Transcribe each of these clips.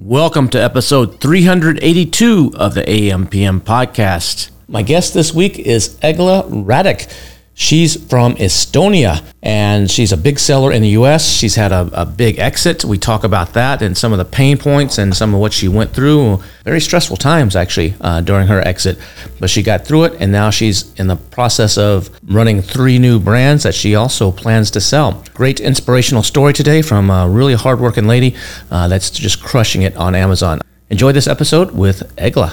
Welcome to episode 382 of the AMPM podcast. My guest this week is Egle Raadik. She's from Estonia and she's a big seller in the US. She's had a, a, big exit. We talk about that and some of the pain points and some of what she went through. Very stressful times, actually, uh, during her exit. But she got through it and now she's in the process of running three new brands that she also plans to sell. Great inspirational story today from a really hardworking lady uh, that's just crushing it on Amazon. Enjoy this episode with Egle.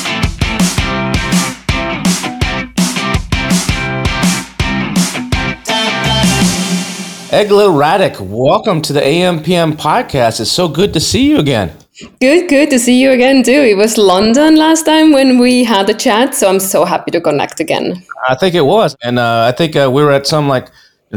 Egle welcome to the AMPM podcast. It's so good to see you again. Good, good to see you again too. It was London last time when we had a chat, so I'm so happy to connect again. I think it was, and uh, I think uh, we were at some like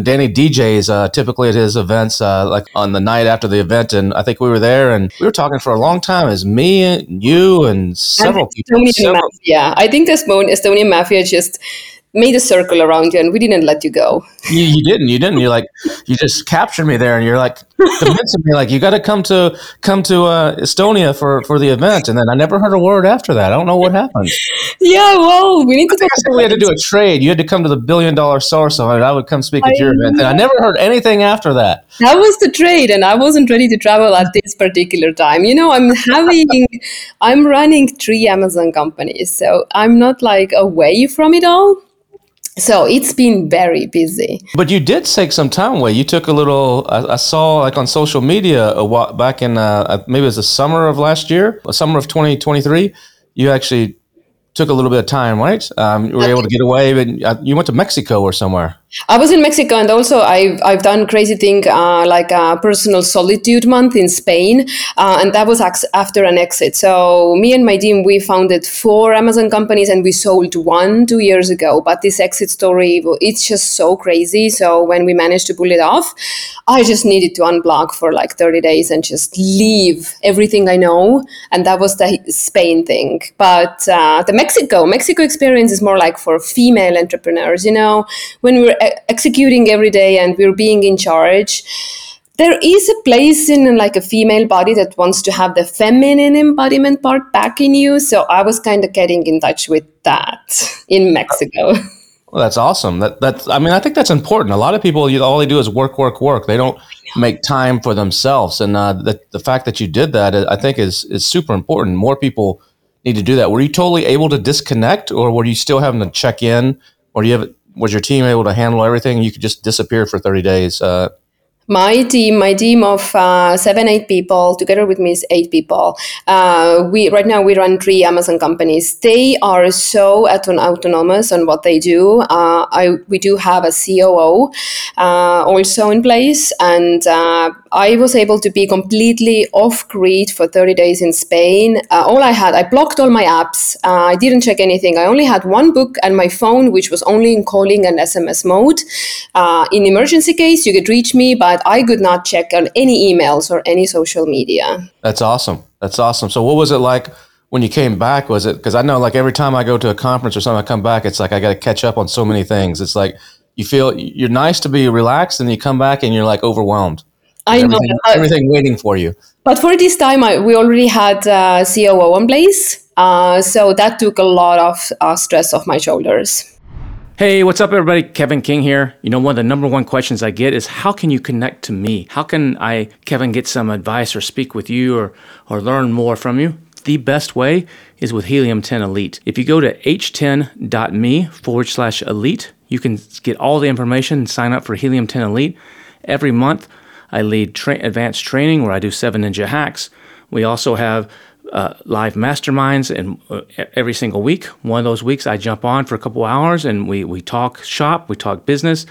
Danny DJs uh, typically at his events, uh, like on the night after the event, and I think we were there and we were talking for a long time. As me and you and several and people. Several, Mafia. I think Estonian Mafia just made a circle around you and we didn't let you go. You, you didn't. You didn't. You like you just captured me there, and you're like convincing me like you got to come to come to uh, Estonia for for the event, and then I never heard a word after that. I don't know what happened. Yeah, well, we need to. We had to do a trade. You had to come to the billion dollar seller summit. I would come speak at I your event, and I never heard anything after that. That was the trade, and I wasn't ready to travel at this particular time. You know, I'm having, I'm running three Amazon companies, so I'm not like away from it all. So it's been very busy. But you did take some time away. You took a little. I, I saw like on social media a while back in uh, maybe it was the summer of last year, summer of 2023. You actually took a little bit of time, right? Um, you were able to get away, but uh, you went to Mexico or somewhere. I was in Mexico, and also I've I've done crazy thing uh, like a personal solitude month in Spain, uh, and that was ex- after an exit. So me and my team we founded four Amazon companies, and we sold one two years ago. But this exit story, it's just so crazy. So when we managed to pull it off, I just needed to unplug for like thirty days and just leave everything I know, and that was the Spain thing. But uh, the Mexico Mexico experience is more like for female entrepreneurs. You know, when we're executing every day and we're being in charge. There is a place in like a female body that wants to have the feminine embodiment part back in you so i was kind of getting in touch with that in mexico. Well that's awesome. That that's i mean i think that's important. A lot of people you, all they do is work work work. They don't make time for themselves and uh, the, the fact that you did that i think is is super important. More people need to do that. Were you totally able to disconnect or were you still having to check in or do you have was your team able to handle everything? You could just disappear for 30 days. Uh, my team, my team of uh, seven, eight people, together with me is eight people. Uh, we right now we run three Amazon companies. They are so autonomous on what they do. Uh, I we do have a COO uh, also in place, and uh, I was able to be completely off grid for 30 days in Spain. Uh, all I had, I blocked all my apps. I didn't check anything. I only had one book and my phone, which was only in calling and SMS mode. in emergency case, you could reach me by but I could not check on any emails or any social media. That's awesome. That's awesome. So, what was it like when you came back? Was it because I know, like, every time I go to a conference or something, I come back, it's like I got to catch up on so many things. It's like you feel you're nice to be relaxed, and you come back and you're like overwhelmed. I know everything, everything, waiting for you. But for this time, I, we already had uh, COO in place, uh, so that took a lot of uh, stress off my shoulders. Hey, what's up, everybody? Kevin King here. You know, one of the number one questions I get is how can you connect to me? How can I, Kevin, get some advice or speak with you or, or learn more from you? The best way is with Helium 10 Elite. If you go to h10.me forward slash elite, you can get all the information and sign up for Helium 10 Elite. Every month, I lead tra- advanced training where I do seven ninja hacks. We also have uh, live masterminds and uh, every single week. One of those weeks, I jump on for a couple hours and we we talk shop, we talk business,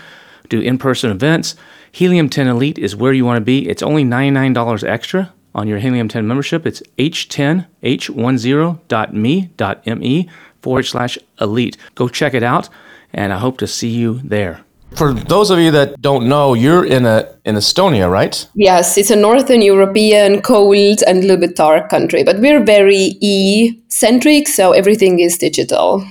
do in person events. Helium 10 Elite is where you want to be. It's only $99 extra. on your Helium 10 membership. It's h10h10.me.me forward slash elite. Go check it out, and I hope to see you there. For those of you that don't know, you're in a in Estonia, right? Yes, it's a northern European, cold and a little bit dark country, but we're very e centric, so everything is digital.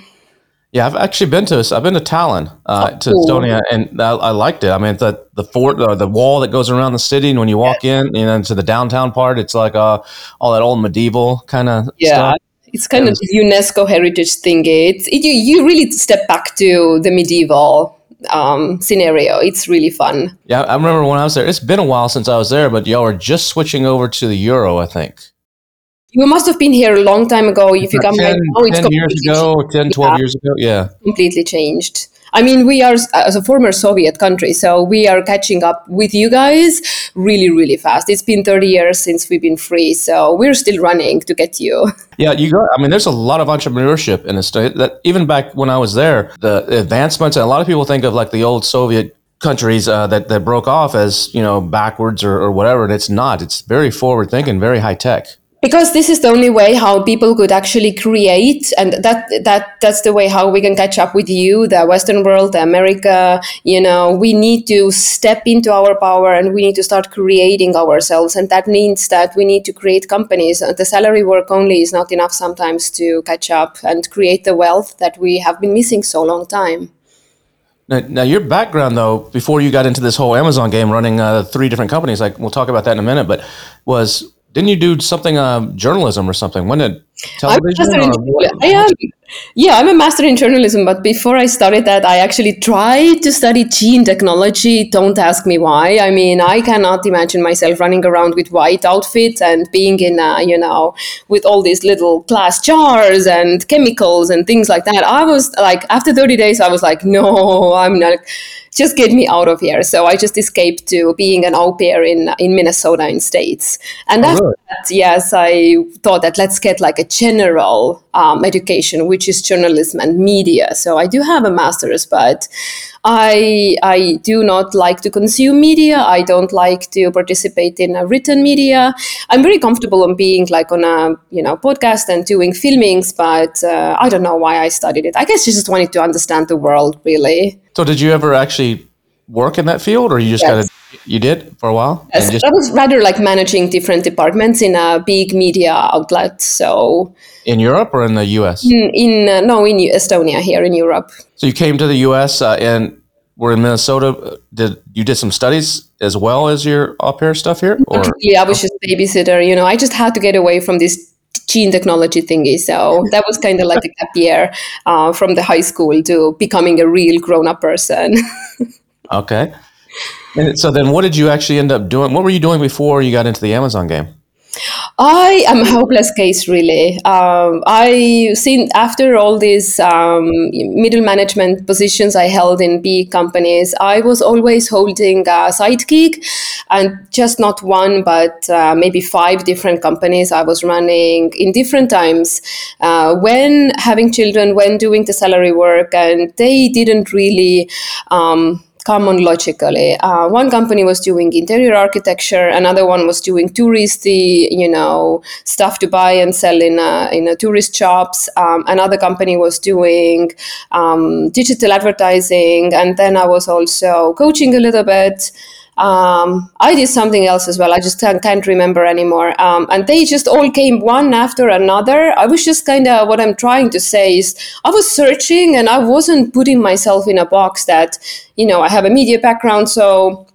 Yeah, I've actually been to I've been to Tallinn, uh, oh, to cool. Estonia, and I, I, liked it. I mean, the the fort, uh, the wall that goes around the city, and when you walk yeah. in, you know, into the downtown part, it's like uh, all that old medieval kind of yeah. Stuff. It's kind of UNESCO heritage thing. It's it, you, you really step back to the medieval um, scenario. It's really fun. Yeah, I remember when I was there. It's been a while since I was there, but y'all were just switching over to the euro, I think. You must have been here a long time ago. If you come 10, right now, it's 10 years ago, 10, 12 yeah. years ago. Yeah. Completely changed. I mean, we are, as a former Soviet country, so we are catching up with you guys really, really fast. It's been 30 years since we've been free, so we're still running to get you. Yeah, you go. I mean, there's a lot of entrepreneurship in this state. That even back when I was there, the advancements, and a lot of people think of like the old Soviet countries uh, that that broke off as you know backwards or, or whatever, and it's not. It's very forward thinking, very high tech because this is the only way how people could actually create and that that that's the way how we can catch up with you the western world america you know we need to step into our power and we need to start creating ourselves. And that means that we need to create companies. The salary work only is not enough sometimes to catch up and create the wealth that we have been missing so long time. Now, now, your background, though, before you got into this whole Amazon game, running uh, three different companies, like we'll talk about that in a minute, but was didn't you do something uh, journalism or something? When did television? I'm I am, yeah, I'm a master in journalism. But before I started that, I actually tried to study gene technology. Don't ask me why. I mean, I cannot imagine myself running around with white outfits and being in, a, you know, with all these little glass jars and chemicals and things like that. I was like, after 30 days, I was like, no, I'm not just get me out of here. So I just escaped to being an au pair in in Minnesota in States. And oh, after really? that, yes, I thought that let's get like a general um, education, which is journalism and media. So I do have a master's, but I I do not like to consume media. I don't like to participate in a written media. I'm very comfortable on being like on a you know podcast and doing filmings, but uh, I don't know why I studied it. I guess I just wanted to understand the world really. So did you ever actually work in that field, or you just yes. got to? You did for a while. Yes, just- that was rather like managing different departments in a big media outlet. So in Europe or in the U.S. In, in uh, no, in Estonia here in Europe. So you came to the U.S. Uh, and were in Minnesota. Did you did some studies as well as your au pair stuff here? Or? Yeah, I was just babysitter. You know, I just had to get away from this gene technology thingy. So that was kind of like a gap year uh, from the high school to becoming a real grown up person. okay. And so then what did you actually end up doing? What were you doing before you got into the Amazon game? I am a hopeless case, really. Um, I seen after all these um, middle management positions I held in big companies, I was always holding a side gig, and just not one, but uh, maybe five different companies I was running in different times. Uh, when having children, when doing the salary work, and they didn't really. Um, common logically. Uh, one company was doing interior architecture, another one was doing touristy, you know, stuff to buy and sell in a, in a tourist shops. Um, another company was doing um, digital advertising, and then I was also coaching a little bit. Um, I did something else as well. I just can't, can't remember anymore. Um, and they just all came one after another. I was just kind of what I'm trying to say is I was searching and I wasn't putting myself in a box that, you know, I have a media background. So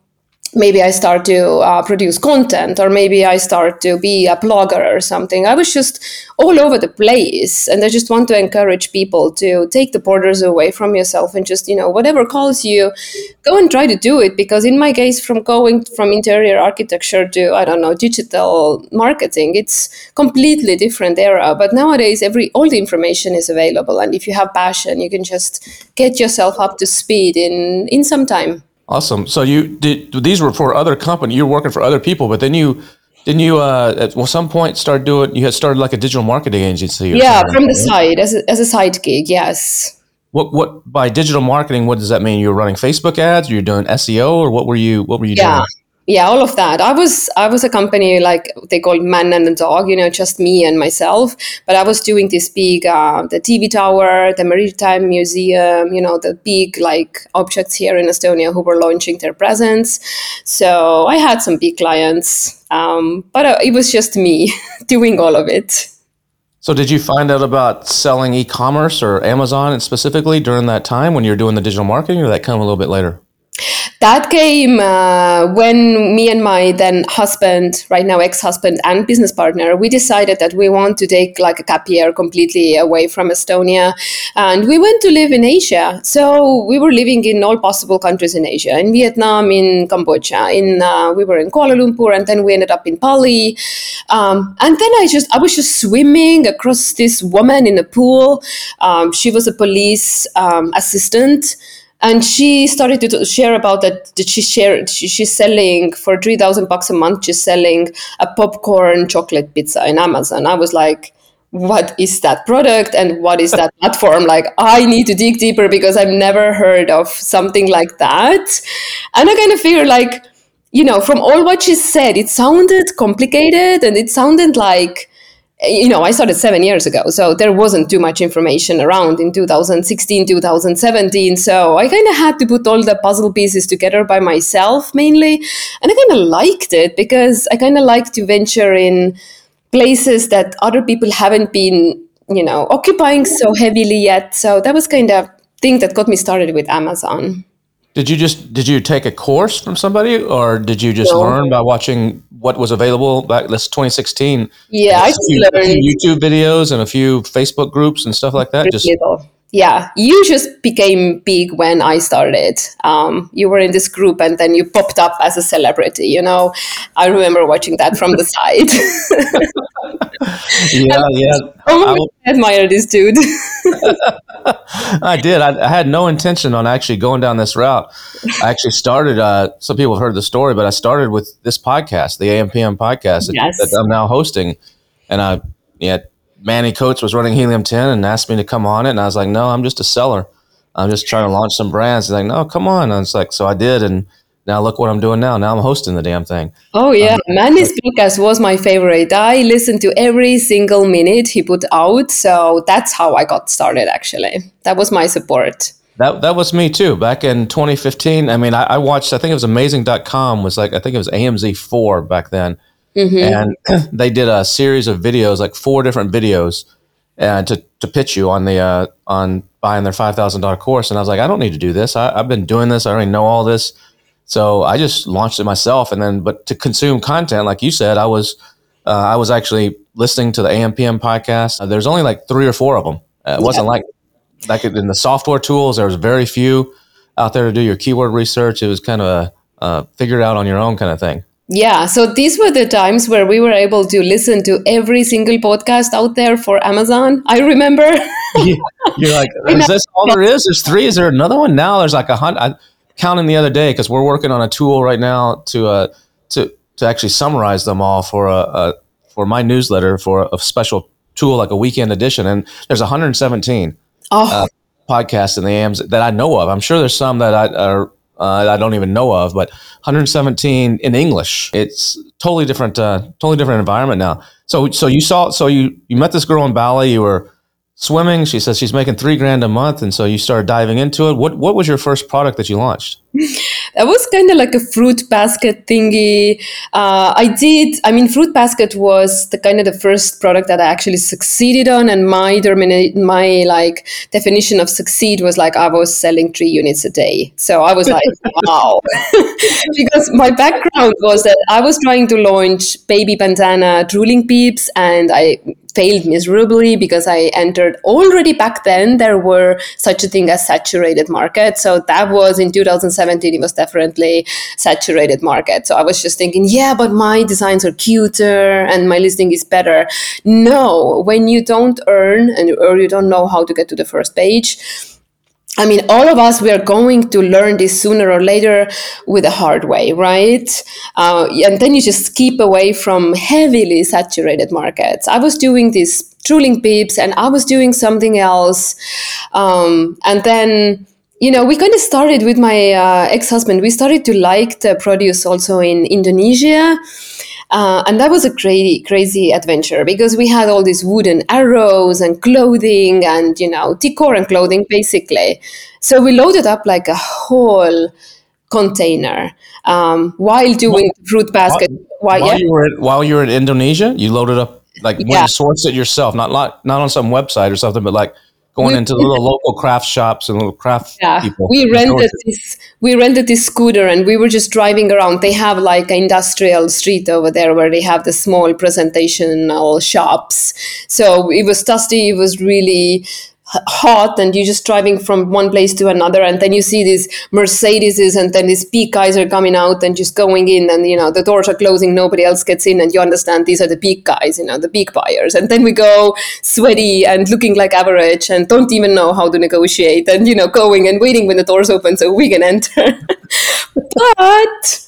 maybe I start to uh, produce content or maybe I start to be a blogger or something. I was just all over the place. And I just want to encourage people to take the borders away from yourself and just, you know, whatever calls you, go and try to do it. Because in my case, from going from interior architecture to, I don't know, digital marketing, it's completely different era. But nowadays, every all the information is available. And if you have passion, you can just get yourself up to speed in, in some time. Awesome. So you did these were for other company. You were working for other people, but then you didn't you uh, at well, some point start doing you had started like a digital marketing agency yeah from the side as a, as a side gig yes what what by digital marketing what does that mean you were running facebook ads you're doing seo or what were you what were you yeah. doing yeah all of that. I was i was a company like they called man and a dog you know just me and myself but i was doing this big uh, the tv tower the maritime museum you know the big like objects here in estonia who were launching their presence. So i had some big clients um, but uh, it was just me doing all of it. So did you find out about selling e-commerce or amazon specifically during that time when you were doing the digital marketing or that come a little bit later that came uh, when me and my then husband, right now ex-husband and business partner, we decided that we want to take like a gap year completely away from Estonia, and we went to live in Asia. So we were living in all possible countries in Asia, in Vietnam, in Cambodia, in uh, we were in Kuala Lumpur, and then we ended up in Bali. Um, and then I just I was just swimming across this woman in a pool. Um, she was a police um, assistant and she started to share about that, that she shared she, she's selling for 3000 bucks a month she's selling a popcorn chocolate pizza in amazon. I was like what is that product and what is that platform? Like i need to dig deeper because i've never heard of something like that. And i kind of figured like you know from all what she said it sounded complicated and it sounded like you know, I started seven years ago, so there wasn't too much information around in 2016, 2017. So I kind of had to put all the puzzle pieces together by myself mainly. And I kind of liked it because I kind of like to venture in places that other people haven't been, you know, occupying so heavily yet. So that was kind of thing that got me started with Amazon. Did you just did you take a course from somebody, or did you just no. learn by watching what was available back? This 2016. Yeah, I just few, learned YouTube videos and a few Facebook groups and stuff like that. Just little. Yeah, you just became big when I started. Um, you were in this group, and then you popped up as a celebrity. You know, I remember watching that from the side. yeah, yeah. Oh, I, I admire this dude. I did. I, I, had no intention on actually going down this route. I actually started. Uh, some people have heard the story, but I started with this podcast, the AMPM podcast yes. that, that, I'm now hosting. And I, yeah, Manny Coats was running Helium 10 and asked me to come on it, and I was like, no, I'm just a seller. I'm just trying to launch some brands. He's like, no, come on. And I was like, so I did, and now look what I'm doing now. Now I'm hosting the damn thing. Oh yeah, um, Manny's podcast was my favorite. I listened to every single minute he put out, so that's how I got started. Actually, that was my support. That that was me too. Back in 2015, I mean, I, I watched. I think it was Amazing.com was like I think it was AMZ4 back then, mm-hmm. and they did a series of videos, like four different videos, and uh, to to pitch you on the uh, on buying their five thousand dollar course. And I was like, I don't need to do this. I, I've been doing this. I already know all this so I just launched it myself, and then but to consume content, like you said, I was uh, I was actually listening to the AMPM podcast. Uh, there's only like three or four of them. Uh, it wasn't yeah. like like in the software tools. There was very few out there to do your keyword research. It was kind of a uh, figure it out on your own kind of thing. Yeah, so these were the times where we were able to listen to every single podcast out there for Amazon. I remember. You're like, is this all there is? There's three. Is there another one? Now there's like a hundred counting the other day because we're working on a tool right now to uh, to to actually summarize them all for a, a for my newsletter for a, special tool like a weekend edition. And there's 117 oh. uh, podcasts in the AMs that I know of. I'm sure there's some that I are. Uh, I don't even know of, but 117 in English. It's totally different, uh, totally different environment now. So, so you saw, so you you met this girl in Bali. You were swimming. She says she's making three grand a month, and so you started diving into it. What what was your first product that you launched? that was kind of like a fruit basket thingy. Uh, I did. I mean, fruit basket was the kind of the first product that I actually succeeded on, and my termina- my like definition of succeed was like I was selling three units a day. So I was like, wow, because my background was that I was trying to launch baby bandana drooling peeps, and I failed miserably because I entered already back then there were such a thing as saturated market. So that was in 2017 it was definitely saturated market. So I was just thinking, yeah, but my designs are cuter and my listing is better. No, when you don't earn and or you don't know how to get to the first page, I mean, all of us, we are going to learn this sooner or later with a hard way, right? Uh, and then you just keep away from heavily saturated markets. I was doing these drooling peeps and I was doing something else. Um, and then you know, we kind of started with my uh, ex-husband. We started to like the produce also in Indonesia. Uh, and that was a crazy, crazy adventure because we had all these wooden arrows and clothing and, you know, decor and clothing basically. So we loaded up like a whole container um, while doing fruit basket. While, while, yeah? you were in, while you were in Indonesia, you loaded up like when you sourced it yourself, not not not on some website or something, but like going we, into the little local craft shops and little craft yeah, people. We rented this we rented this scooter and we were just driving around. They have like an industrial street over there where they have the small presentational shops. So it was dusty, it was really hot and you're just driving from one place to another and then you see these mercedeses and then these big guys are coming out and just going in and you know the doors are closing nobody else gets in and you understand these are the big guys you know the big buyers. And then we go sweaty and looking like average and don't even know how to negotiate and you know going and waiting when the doors open so we can enter. But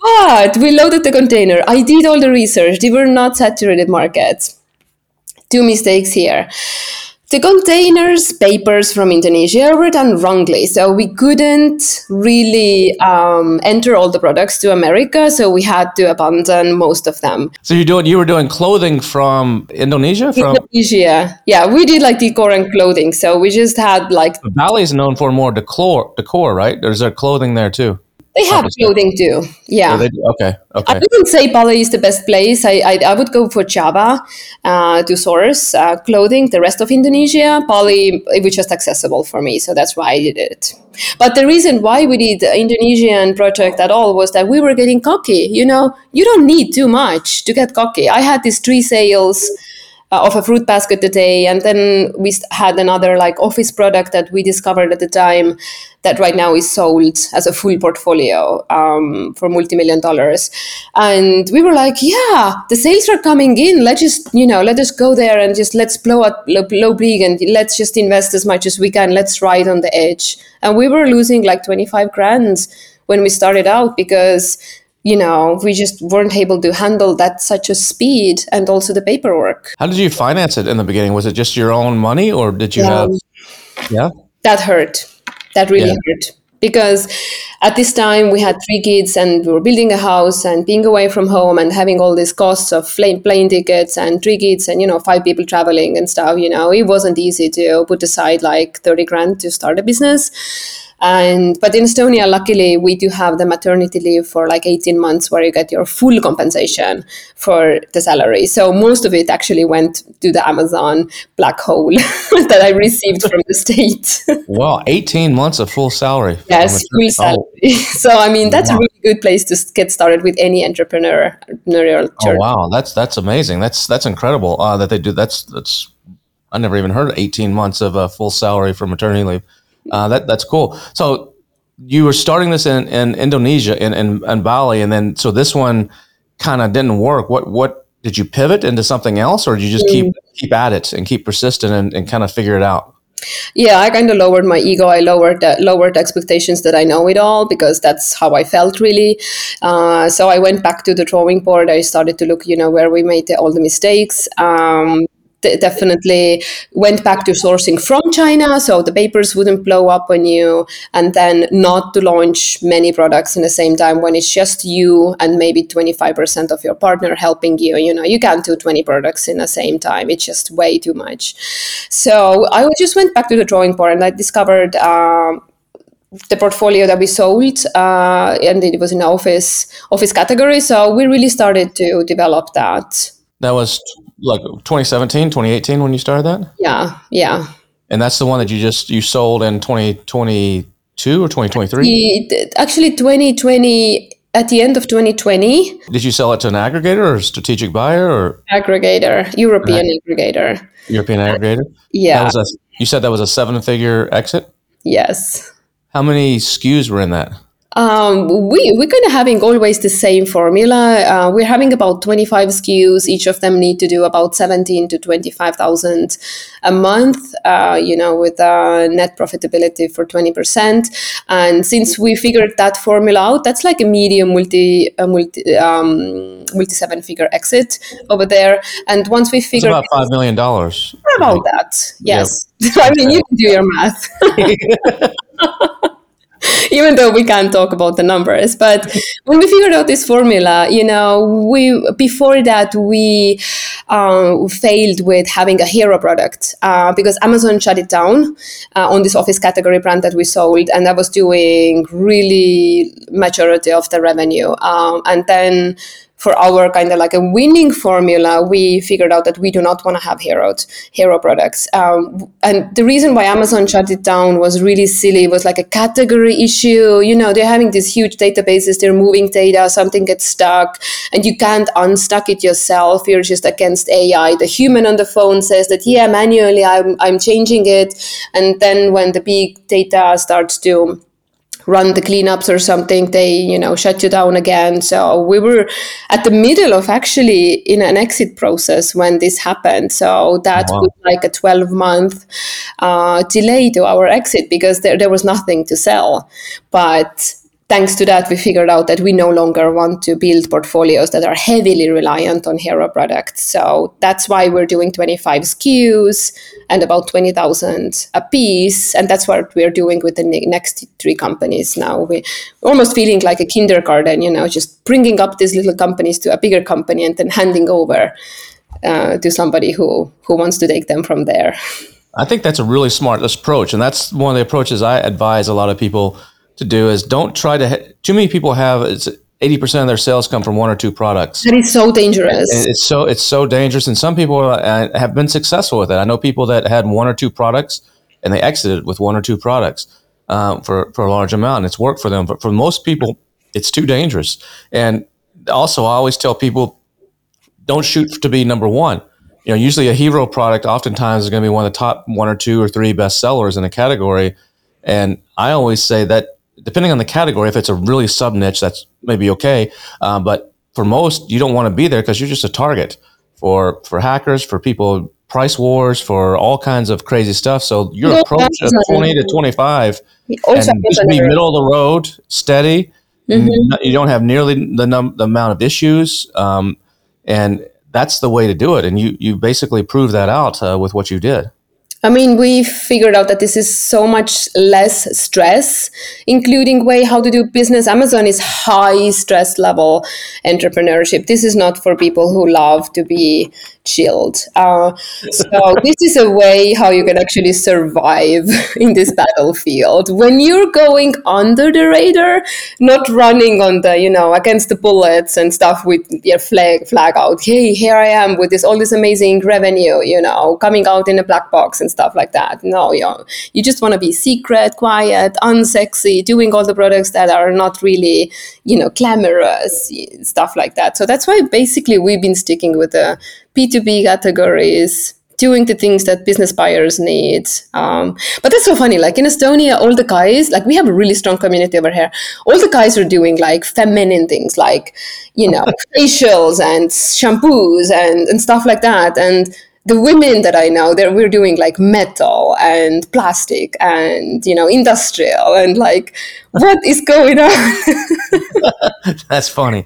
but we loaded the container. I did all the research. They were not saturated markets. Two mistakes here the containers papers from Indonesia were done wrongly, so we couldn't really um, enter all the products to America. So we had to abandon most of them. So you doing you were doing clothing from Indonesia? From Indonesia, yeah, we did like decor and clothing. So we just had like Bali is known for more decor, decor, right? There's there clothing there too. They have clothing too. Yeah. Oh, okay. Okay. I wouldn't say Bali is the best place. I I, I would go for Java uh, to source uh, clothing. The rest of Indonesia, Bali, it was just accessible for me, so that's why I did it. But the reason why we did the Indonesian project at all was that we were getting cocky. You know, you don't need too much to get cocky. I had these three sales of a fruit basket a day. And then we had another like office product that we discovered at the time that right now is sold as a full portfolio um, for multi-million dollars. And we were like, yeah, the sales are coming in. Let's just, you know, let us go there and just let's blow up low big and let's just invest as much as we can. Let's ride on the edge. And we were losing like 25 grand when we started out because you know, we just weren't able to handle that such a speed and also the paperwork. How did you finance it in the beginning? Was it just your own money or did you have Yeah. That hurt. That really yeah. hurt. Because at this time we had three kids and we were building a house and being away from home and having all these costs of plane tickets and three kids and you know five people traveling and stuff. You know, it wasn't easy to put aside like thirty grand to start a business and but in Estonia, luckily, we do have the maternity leave for like 18 months where you get your full compensation for the salary. So most of it actually went to the Amazon black hole that I received from the state. wow, 18 months of full salary. Yes, full salary. Oh. so I mean that's wow. a really good place to get started with any entrepreneur entrepreneurial oh, journey. Oh wow, that's that's amazing. That's that's incredible uh, that they do. That's that's I never even heard of 18 months of a full salary for maternity leave. Uh, that that's cool. So you were starting this in, in Indonesia in, in, in Bali, and then so this one kind of didn't work. What what did you pivot into something else, or did you just keep mm. keep at it and keep persistent and, and kind of figure it out? Yeah, I kind of lowered my ego. I lowered the, lowered expectations that I know it all because that's how I felt really. Uh, so I went back to the drawing board. I started to look, you know, where we made the, all the mistakes. Um, definitely went back to sourcing from China, so the papers wouldn't blow up on you, and then not to launch many products in the same time when it's just you and maybe 25% of your partner helping you. You know, you can't do 20 products in the same time, it's just way too much. So I just went back to the drawing board and I discovered. Uh, the portfolio that we sold uh, and it was in office office category so we really started to develop that that was like 2017, 2018 when you started that? Yeah, yeah. And that's the one that you just you sold in 2022 or 2023? Actually 2020 at the end of 2020. Did you sell it to an aggregator or a strategic buyer or aggregator, European Ag- aggregager. European uh, aggregator? Yeah. A, you said that was a seven-figure exit? Yes. How many SKUs were in that? Um, we we're kind of having always the same formula. Uh, we're having about 25 SKUs. Each of them need to do about 17 to 25,000 a month. Uh, you know, with a net profitability for 20 percent. And since we figured that formula out, that's like a medium multi multi um, multi seven figure exit over there. And once we figured about five million dollars. About that, yes. Yep. I mean, you can do your math. even though we can't talk about the numbers. But when we figured out this formula, you know, we before that we uh, failed with having a hero product uh, because Amazon shut it down uh, on this office category brand that we sold, and that was doing really majority of the revenue. Um, and then for our kind of like a winning formula, we figured out that we do not want to have hero hero products. Um, and the reason why Amazon shut it down was really silly. It was like a category issue. You know, they're having these huge databases. They're moving data. Something gets stuck, and you can't unstuck it yourself. You're just against AI. The human on the phone says that yeah, manually I'm I'm changing it, and then when the big data starts to run the cleanups or something they you know shut you down again. So we were at the middle of actually in an exit process when this happened. So that wow. was like a 12 month uh, delay to our exit because there, there was nothing to sell. But thanks to that, we figured out that we no longer want to build portfolios that are heavily reliant on hero products. So that's why we're doing 25 SKUs and about 20,000 a piece. And that's what we're doing with the next three companies now. We're almost feeling like a kindergarten, you know, just bringing up these little companies to a bigger company and then handing over uh, to somebody who, who wants to take them from there. I think that's a really smart approach. And that's one of the approaches I advise a lot of people to do is don't try to. Ha- too many people have it's eighty percent of their sales come from one or two products. That is so dangerous. And it's so it's so dangerous, and some people uh, have been successful with it. I know people that had one or two products and they exited with one or two products um, for for a large amount, and it's worked for them. But for most people, it's too dangerous. And also, I always tell people, don't shoot to be number one. You know, usually a hero product oftentimes is going to be one of the top one or two or three best sellers in a category. And I always say that depending on the category, if it's a really sub niche, that's maybe okay. Uh, but for most, you don't want to be there because you're just a target for for hackers, for people, price wars, for all kinds of crazy stuff. So your yeah, approach of 20 to 25 and just be middle of the road, steady. Mm-hmm. You don't have nearly the, num- the amount of issues, um, and that's the way to do it. And you you basically prove that out uh, with what you did. I mean, we figured out that this is so much less stress, including way how to do business. Amazon is high stress level entrepreneurship. This is not for people who love to be chilled. Uh, so this is a way how you can actually survive in this battlefield when you're going under the radar, not running on the you know against the bullets and stuff with your flag flag out. Hey, here I am with this all this amazing revenue, you know, coming out in a black box and stuff like that. No, you you just want to be secret, quiet, unsexy, doing all the products that are not really you know glamorous stuff like that. So that's why basically we've been sticking with the B2B categories, doing the things that business buyers need. Um, but that's so funny. Like in Estonia, all the guys, like we have a really strong community over here. All the guys are doing like feminine things, like, you know, facials and shampoos and, and stuff like that. And the women that I know, that we're doing like metal and plastic and you know industrial and like what is going on? That's funny.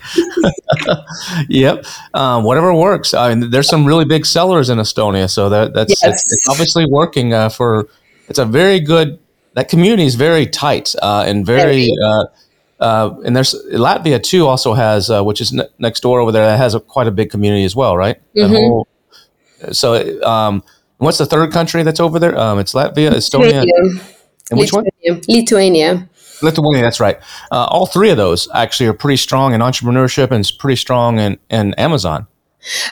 yep, um, whatever works. I mean, there's some really big sellers in Estonia, so that that's yes. it's, it's, obviously working uh, for. It's a very good. That community is very tight uh, and very. Uh, uh, and there's Latvia too. Also has, uh, which is ne- next door over there, that has a, quite a big community as well, right? Mm-hmm. Whole, so, um, what's the third country that's over there? Um, it's Latvia, Estonia, and which Lithuania. one? Lithuania. Lithuania, that's right. Uh, all three of those actually are pretty strong in entrepreneurship and pretty strong in, in Amazon.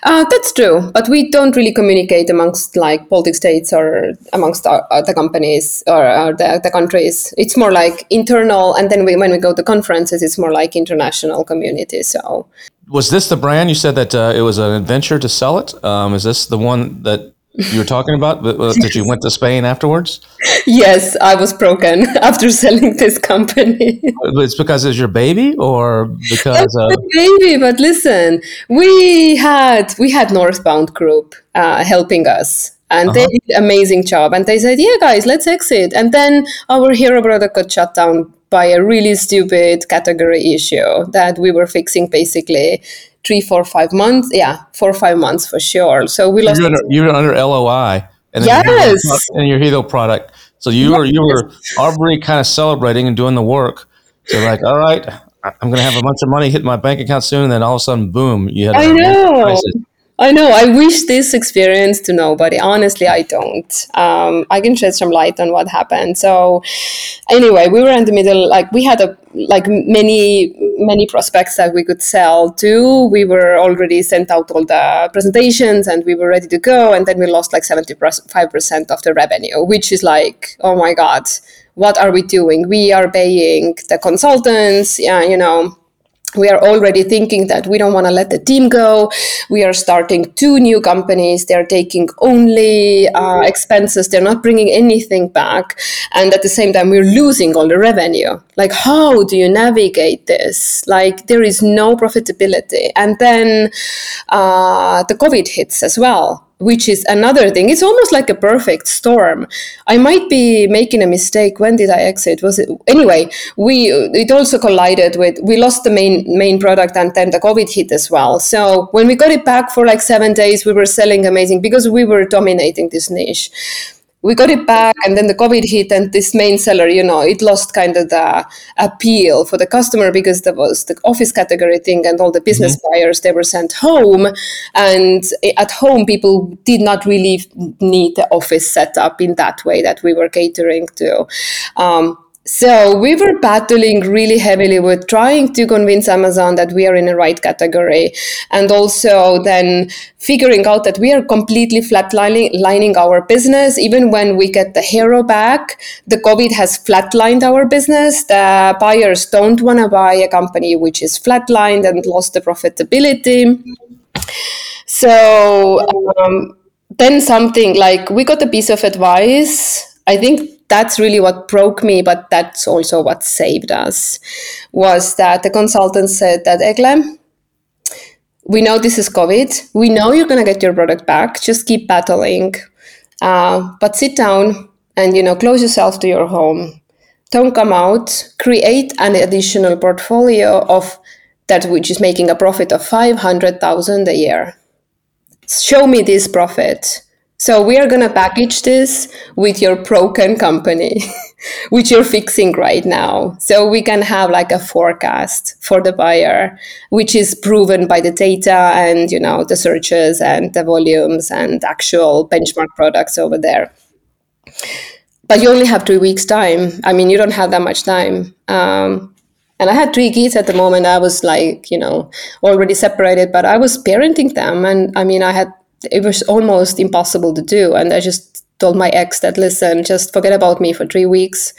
Uh, that's true, but we don't really communicate amongst like Baltic states or amongst our, uh, the companies or, or the, the, countries. It's more like internal, and then we, when we go to conferences, it's more like international community. So was this the brand you said that uh, it was an adventure to sell it? Um, is this the one that you were talking about that you went to Spain afterwards? Yes, I was broken after selling this company. it's because it's your baby, or because of baby. But listen, we had we had Northbound Group uh, helping us and uh-huh. they did amazing job and they said yeah guys let's exit and then our hero product got shut down by a really stupid category issue that we were fixing basically three, four, five months. Yeah, four or five months for sure. So we lost. You're under, you're under LOI. And yes. and your Hero product So you were you were already kind of celebrating and doing the work. So like, all right, I'm going to have a bunch of money hit my bank account soon, and then all of a sudden, boom, you had. I know. I know. I wish this experience to nobody. Honestly, I don't. Um, I can shed some light on what happened. So, anyway, we were in the middle. Like we had a like many many prospects that we could sell to. We were already sent out all the presentations, and we were ready to go. And then we lost like seventy five percent of the revenue, which is like, oh my god, what are we doing? We are paying the consultants. Yeah, you know we are already thinking that we don't want to let the team go. We are starting two new companies. They're taking only uh, expenses. They're not bringing anything back. And at the same time, we're losing all the revenue. Like, how do you navigate this? Like, there is no profitability. And then uh, the COVID hits as well which is another thing. It's almost like a perfect storm. I might be making a mistake. When did I exit? Was it anyway? We it also collided with we lost the main main product and then the COVID hit as well. So when we got it back for like seven days, we were selling amazing because we were dominating this niche we got it back and then the covid hit and this main seller you know it lost kind of the appeal for the customer because there was the office category thing and all the business mm-hmm. buyers they were sent home and at home people did not really need the office setup in that way that we were catering to um, so we were battling really heavily with trying to convince Amazon that we are in the right category and also then figuring out that we are completely flatlining our business. Even when we get the hero back, the COVID has flatlined our business. The buyers don't want to buy a company which is flatlined and lost the profitability. So um, then something like we got a piece of advice. I think that's really what broke me, but that's also what saved us. Was that the consultant said that Egle, we know this is COVID. We know you're gonna get your product back. Just keep battling, uh, but sit down and you know close yourself to your home. Don't come out. Create an additional portfolio of that which is making a profit of five hundred thousand a year. Show me this profit so we are going to package this with your broken company, which you're fixing right now. So we can have like a forecast for the buyer, which is proven by the data and, you know, the searches and the volumes and actual benchmark products over there. But you only have three weeks time. I mean, you don't have that much time. Um, and I had three kids at the moment. I was like, you know, already separated, but I was parenting them. And I mean, I had it was almost impossible to do. And I just told my ex that, listen, just forget about me for three weeks.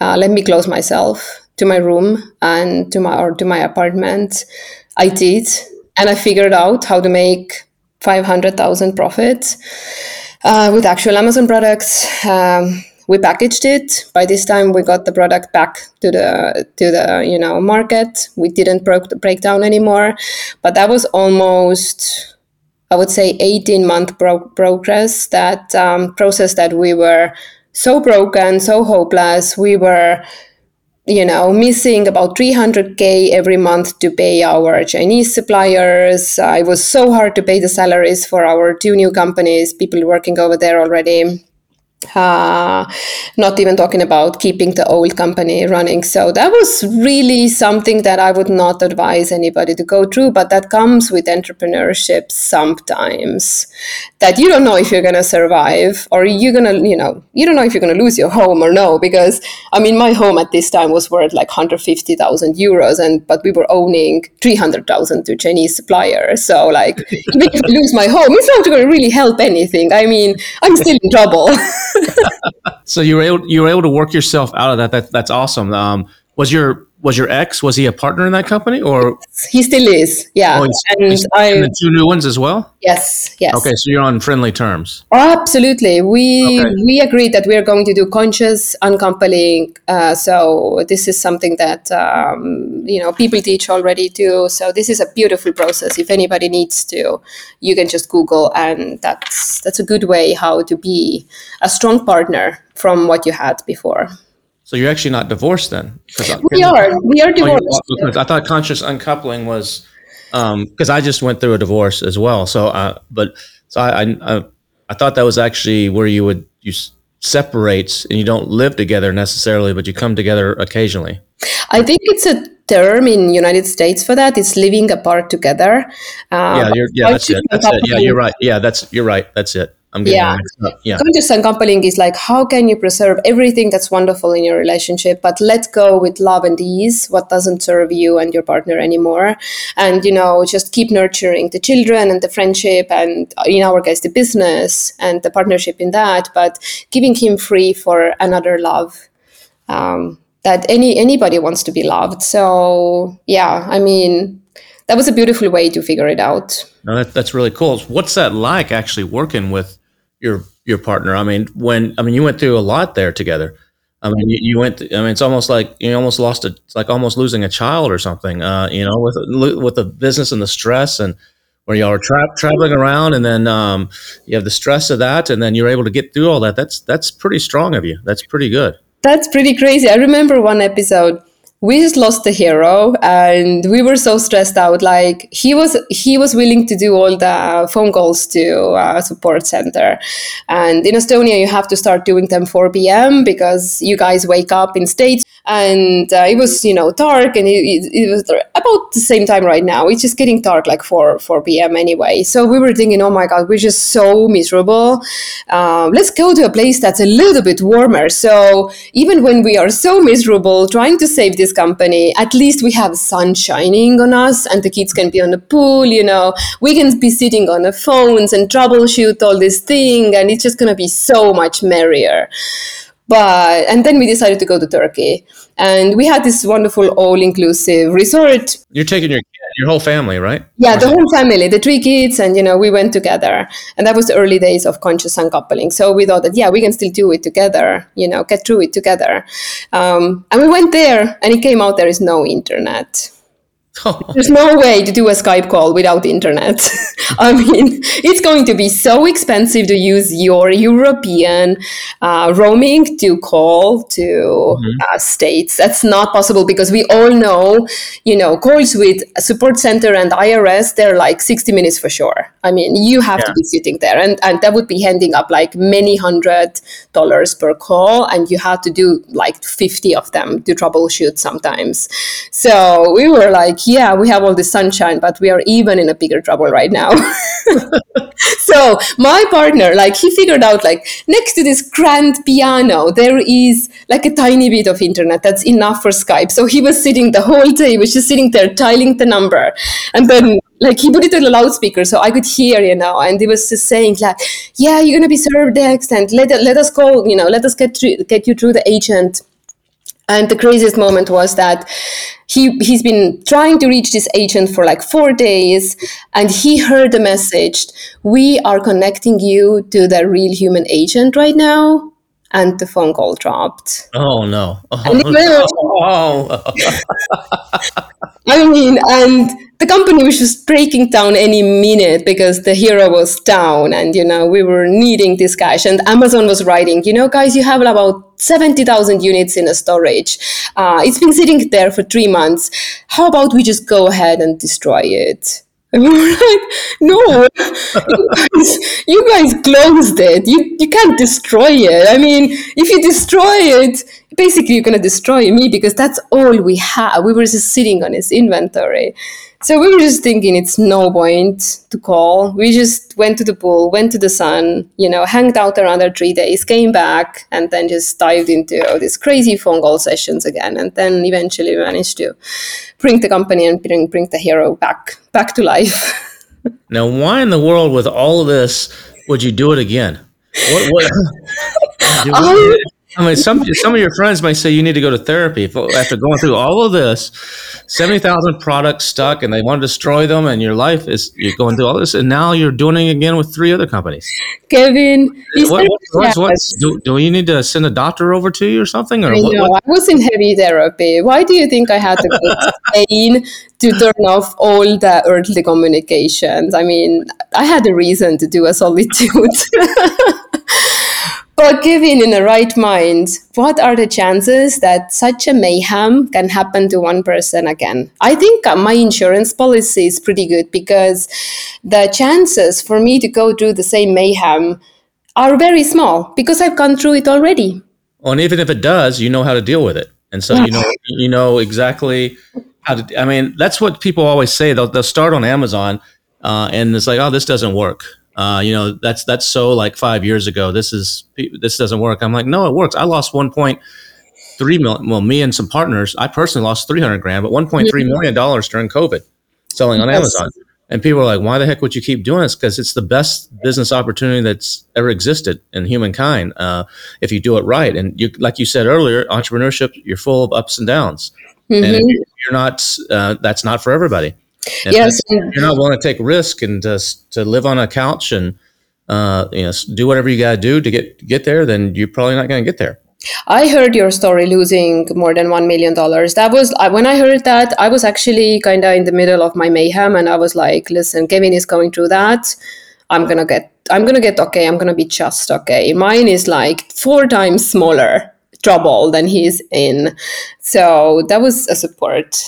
Uh, let me close myself to my room and to my or to my apartment. I did, and I figured out how to make five hundred thousand profit uh, with actual Amazon products. Um, we packaged it. By this time, we got the product back to the to the you know market. We didn't break break down anymore, but that was almost I would say 18 month pro- progress that um, process that we were so broken, so hopeless. We were, you know, missing about 300k every month to pay our Chinese suppliers. Uh, it was so hard to pay the salaries for our two new companies, people working over there already uh, not even talking about keeping the old company running. So that was really something that I would not advise anybody to go through, but that comes with entrepreneurship sometimes. That you don't know if you're going to survive or you're going to, you know, you don't know if you're going to lose your home or no, because I mean, my home at this time was worth like 150,000 euros, and but we were owning 300,000 to Chinese suppliers. So, like, if I lose my home, it's not going to really help anything. I mean, I'm still in trouble. so you were able you were able to work yourself out of that. that that's awesome. Um, was your was your ex was he a partner in that company or? He still is yeah. Oh, and I the two new ones as well? Yes yes. Okay so you're on friendly terms. Oh, absolutely. We okay. we agreed that we are going to do conscious uncoupling uh, so this is something that um, you know people teach already too. So this is a beautiful process. If anybody needs to you can just google and that's that's a good way how to be a strong partner from what you had before so you're actually not divorced then? We are. We are divorced. Oh, I thought conscious uncoupling was because um, I just went through a divorce as well. So, uh, but so I, I, I thought that was actually where you would you separates and you don't live together necessarily, but you come together occasionally. I think it's a term in United States for that. It's living apart together. Uh, yeah, yeah, that's it. That's it. Yeah, you're right. Yeah, that's you're right. That's it. I'm getting yeah. Yeah. Conscious uncoupling is like how can you preserve everything that's wonderful in your relationship, but let go with love and ease what doesn't serve you and your partner anymore, and you know just keep nurturing the children and the friendship and in our case the business and the partnership in that, but giving him free for another love. Um, that any anybody wants to be loved. So yeah, I mean that was a beautiful way to figure it out. No, that, that's really cool. What's that like actually working with your your partner? I mean, when I mean you went through a lot there together. I mean, you, you went. I mean, it's almost like you almost lost a. It's like almost losing a child or something. Uh, you know, with with the business and the stress and where y'all are tra- traveling around, and then um, you have the stress of that, and then you're able to get through all that. That's that's pretty strong of you. That's pretty good. That's pretty crazy. I remember one episode we just lost the hero and we were so stressed out. Like he was he was willing to do all the phone calls to uh, support center. And in estonia you have to start doing them 4 p.m because you guys wake up in states and uh, it was you know dark and it, it, was about the same time right now. It's just getting dark like 4 4 p.m anyway. So we were thinking oh my god we're just so miserable. Um, let's go to a place that's a little bit warmer. So even when we are so miserable trying to save this company at least we have sun shining on us and the kids can be on the pool you know. We can be sitting on the phones and troubleshoot all this thing and it's just going to be so much merrier but and then we decided to go to Turkey, and we had this wonderful all-inclusive resort. You're taking your your whole family, right? Yeah, the whole family, the three kids, and you know we went together, and that was the early days of conscious uncoupling. So we thought that yeah, we can still do it together, you know, get through it together. Um, and we went there, and it came out there is no internet. There's no way to do a Skype call without internet. I mean, it's going to be so expensive to use your European uh, roaming to call to mm-hmm. uh, states. That's not possible because we all know, you know, calls with support center and IRS, they're like 60 minutes for sure. I mean, you have yeah. to be sitting there, and, and that would be handing up like many hundred dollars per call, and you had to do like 50 of them to troubleshoot sometimes. So we were like, yeah, we have all the sunshine, but we are even in a bigger trouble right now. so my partner, like he figured out like next to this grand piano, there is like a tiny bit of internet that's enough for Skype. So he was sitting the whole day, he was just sitting there dialing the number. And then like he put it on a loudspeaker so I could hear, you know, and he was just saying like, yeah, you're gonna be served next and let, let us call, you know, let us get through, get you through the agent and the craziest moment was that he he's been trying to reach this agent for like four days, and he heard the message: "We are connecting you to the real human agent right now." And the phone call dropped. Oh no! Oh, oh. I mean, and the company was just breaking down any minute because the hero was down and, you know, we were needing this cash. And Amazon was writing, you know, guys, you have about 70,000 units in a storage. Uh, it's been sitting there for three months. How about we just go ahead and destroy it? We were like, no, you, guys, you guys closed it. You, you can't destroy it. I mean, if you destroy it, basically you're going to destroy me because that's all we have. We were just sitting on this inventory. So we were just thinking it's no point to call. We just went to the pool, went to the sun, you know, hanged out another three days, came back, and then just dived into all these crazy phone call sessions again. And then eventually managed to bring the company and bring, bring the hero back back to life. now, why in the world, with all of this, would you do it again? What? what um, I mean, some some of your friends might say you need to go to therapy after going through all of this, seventy thousand products stuck, and they want to destroy them, and your life is you're going through all this, and now you're doing it again with three other companies. Kevin, what, what, do, do you need to send a doctor over to you or something? Or I know I was in heavy therapy. Why do you think I had to go to Spain to turn off all the earthly communications? I mean, I had a reason to do a solitude. Given in the right mind, what are the chances that such a mayhem can happen to one person again? I think uh, my insurance policy is pretty good because the chances for me to go through the same mayhem are very small because I've gone through it already. Well, and even if it does, you know how to deal with it, and so you know you know exactly how to. I mean, that's what people always say. They'll they'll start on Amazon, uh, and it's like, oh, this doesn't work. Uh, you know, that's that's so like five years ago. This is this doesn't work. I'm like, no, it works. I lost one point three million. Well, me and some partners, I personally lost three hundred grand, but one point three million dollars during COVID selling on Yes. Amazon. And people are like, why the heck would you keep doing this? Because it's the best business opportunity that's ever existed in humankind uh, if you do it right. And you, like you said earlier, entrepreneurship, you're full of ups and downs. And if you- you're not, uh, that's not for everybody. And Yes, you're not willing to take risk and just to live on a couch and uh, you know do whatever you got to do to get get there, then you're probably not going to get there. I heard your story losing more than $1 million. That was, when I heard that, I was actually kind of in the middle of my mayhem and I was like, listen, Kevin is going through that. I'm to get, I'm going to get okay. I'm going to be just okay. Mine is like four times smaller trouble than he's in. So that was a support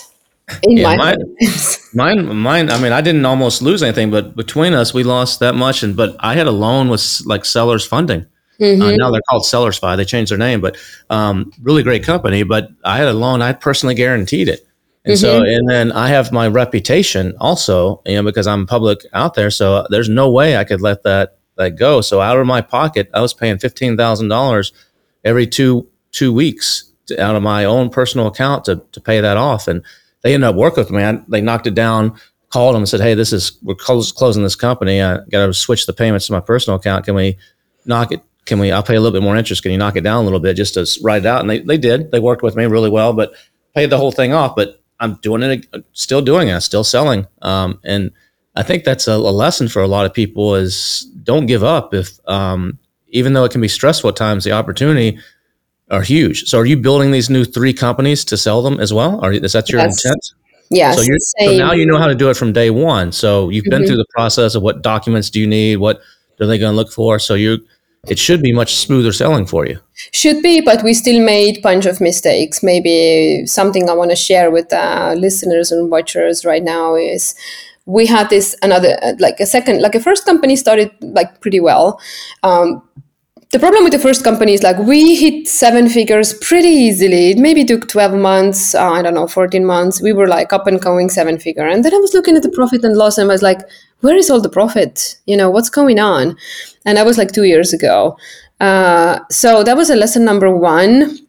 in Yeah, my mine- Mine, mine. I mean, I didn't almost lose anything, but between us, we lost that much. And but I had a loan with like Sellers Funding. Uh, now they're called Sellers Fi. They changed their name, but um, really great company. But I had a loan. I personally guaranteed it, and so and then I have my reputation also, you know, because I'm public out there. So there's no way I could let that that go. So out of my pocket, I was paying fifteen thousand dollars every two two weeks to, out of my own personal account to to pay that off. And they ended up working with me. I, they knocked it down, called them and said, "Hey, this is we're close, closing this company. I got to switch the payments to my personal account. Can we knock it? Can we? I'll pay a little bit more interest. Can you knock it down a little bit just to write it out?" And they they did. They worked with me really well, but paid the whole thing off. But I'm doing it, still doing it, still selling. Um, and I think that's a, a lesson for a lot of people is don't give up if um, even though it can be stressful at times, the opportunity are huge. So are you building these new three companies to sell them as well? Are, is that your Yes. intent? yes, So, you're, so now you know how to do it from day one. So you've been Mhm. through the process of what documents do you need, what are they going to look for. So you, it should be much smoother selling for you. Should be, but we still made bunch of mistakes. Maybe something I want to share with uh, listeners and watchers right now is we had this another uh, like a second like a first company started like pretty well. Um, the problem with the first company is like we hit seven figures pretty easily. It maybe took 12 months, uh, I don't know, 14 months. We were like up and going seven figure. And then I was looking at the profit and loss and I was like, where is all the profit? You know, what's going on? And that was like two years ago. Uh, so that was a lesson number one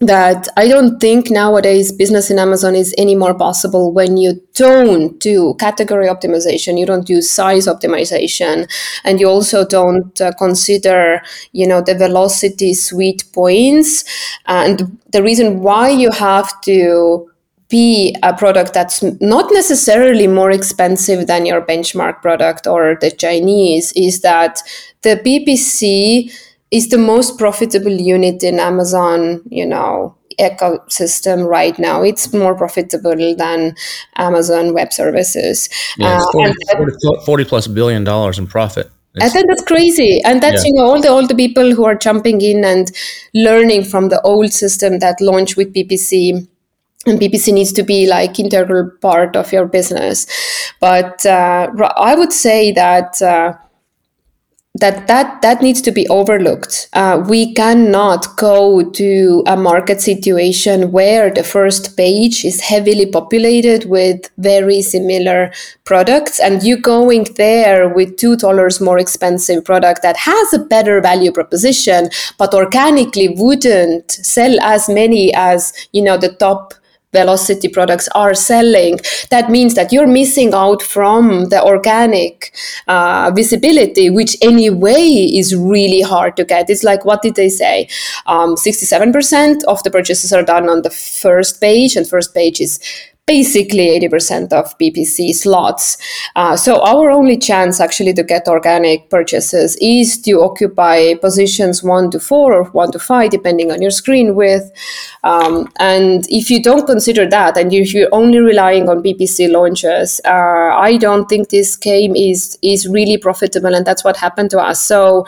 that I don't think nowadays business in Amazon is any more possible when you don't do category optimization, you don't do size optimization, and you also don't uh, consider, you know, the velocity sweet points. And the reason why you have to be a product that's not necessarily more expensive than your benchmark product or the Chinese is that the PPC is the most profitable unit in Amazon, you know, ecosystem right now. It's more profitable than Amazon Web Services. Yeah, it's Uh, 40, and that- 40 40 plus billion dollars in profit. I think that's crazy, and that's Yeah. you know all the all the people who are jumping in and learning from the old system that launched with PPC. And PPC needs to be like integral part of your business, but uh, I would say that uh, that that that needs to be overlooked. Uh, we cannot go to a market situation where the first page is heavily populated with very similar products, and you going there with two dollars more expensive product that has a better value proposition, but organically wouldn't sell as many as you know the top velocity products are selling that means that you're missing out from the organic uh, visibility which anyway is really hard to get. It's like what did they say? Um, 67% of the purchases are done on the first page and first page is basically 80% of PPC slots. Uh, so our only chance actually to get organic purchases is to occupy positions one to four or one to five, depending on your screen width. Um, and if you don't consider that, and if you're only relying on PPC launches, uh, I don't think this game is is really profitable, and that's what happened to us. So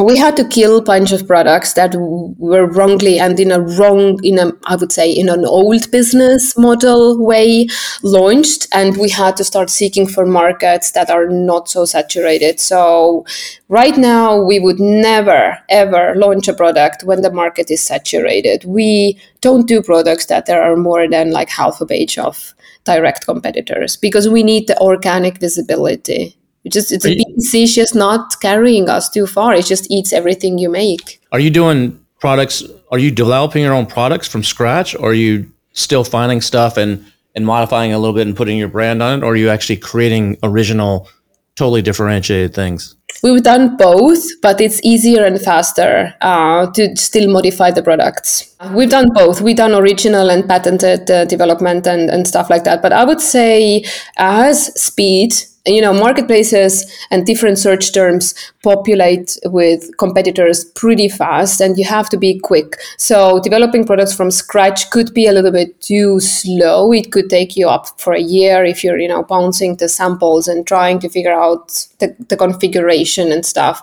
we had to kill a bunch of products that were wrongly and in a wrong in a i would say in an old business model way launched and we had to start seeking for markets that are not so saturated. So right now we would never ever launch a product when the market is saturated. We don't do products that there are more than like half a page of direct competitors because we need the organic visibility it just it's a PPC is just not carrying us too far. It just eats everything you make. Are you doing products? Are you developing your own products from scratch, or are you still finding stuff and and modifying a little bit and putting your brand on it, or are you actually creating original, totally differentiated things? We've done both, but it's easier and faster uh, to still modify the products. We've done both. We've done original and patented uh, development and, and stuff like that. But I would say, as speed you know marketplaces and different search terms populate with competitors pretty fast and you have to be quick. So developing products from scratch could be a little bit too slow. It could take you up for a year if you're you know bouncing the samples and trying to figure out the, the configuration and stuff.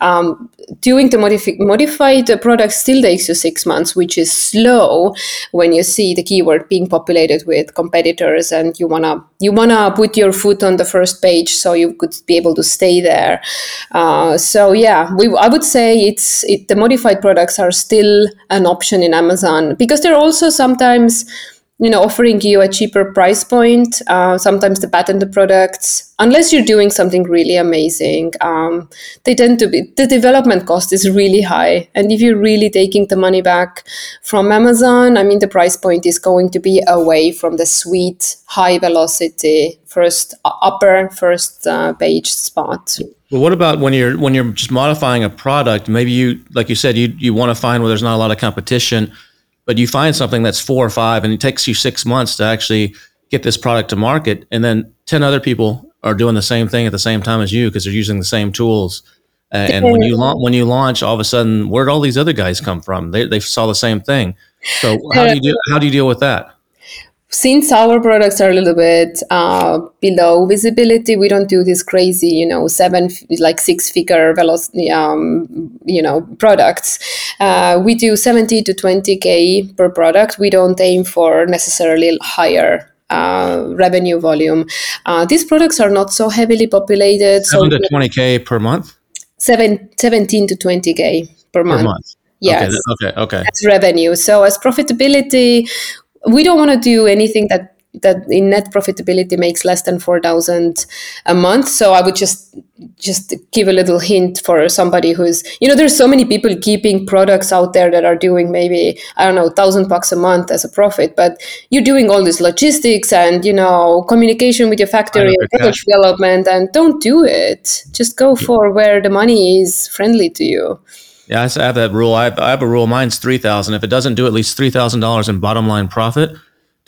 Um, doing the modifi- modified product still takes you six months which is slow when you see the keyword being populated with competitors and you want to you want to put your foot on the first page so you could be able to stay there. Uh, so yeah, we, I would say it's it, the modified products are still an option in Amazon because they're also sometimes you know offering you a cheaper price point uh, sometimes the patented products. Unless you're doing something really amazing um, they tend to be the development cost is really high. And if you're really taking the money back from amazon i mean the price point is going to be away from the sweet high velocity first upper first uh, page spot. Well, what about when you're when you're just modifying a product? Maybe you, like you said, you you want to find where there's not a lot of competition but you find something that's four or five and it takes you six months to actually get this product to market and then 10 other people are doing the same thing at the same time as you because they're using the same tools. Uh, and when you launch when you launch all of a sudden where'd all these other guys come from? They, they saw the same thing. So how do you do how do you deal with that since our products are a little bit uh, below visibility, we don't do this crazy, you know, seven like six figure velocity, um, you know, products. Uh, we do seventy to twenty k per product. We don't aim for necessarily higher uh, revenue volume. Uh, these products are not so heavily populated. Seven so to twenty k per month. Seven, 17 to twenty k per month. Per month. Yes. Okay, okay, okay. That's revenue. So as profitability, we don't want to do anything that that in net profitability makes less than 4000 a month so i would just just give a little hint for somebody who's you know there's so many people keeping products out there that are doing maybe i don't know 1000 bucks a month as a profit but you're doing all this logistics and you know communication with your factory and development and don't do it. Just go for where the money is friendly to you yeah, I have that rule. I have, I have a rule. Mine's three thousand. If it doesn't do at least three thousand dollars in bottom line profit,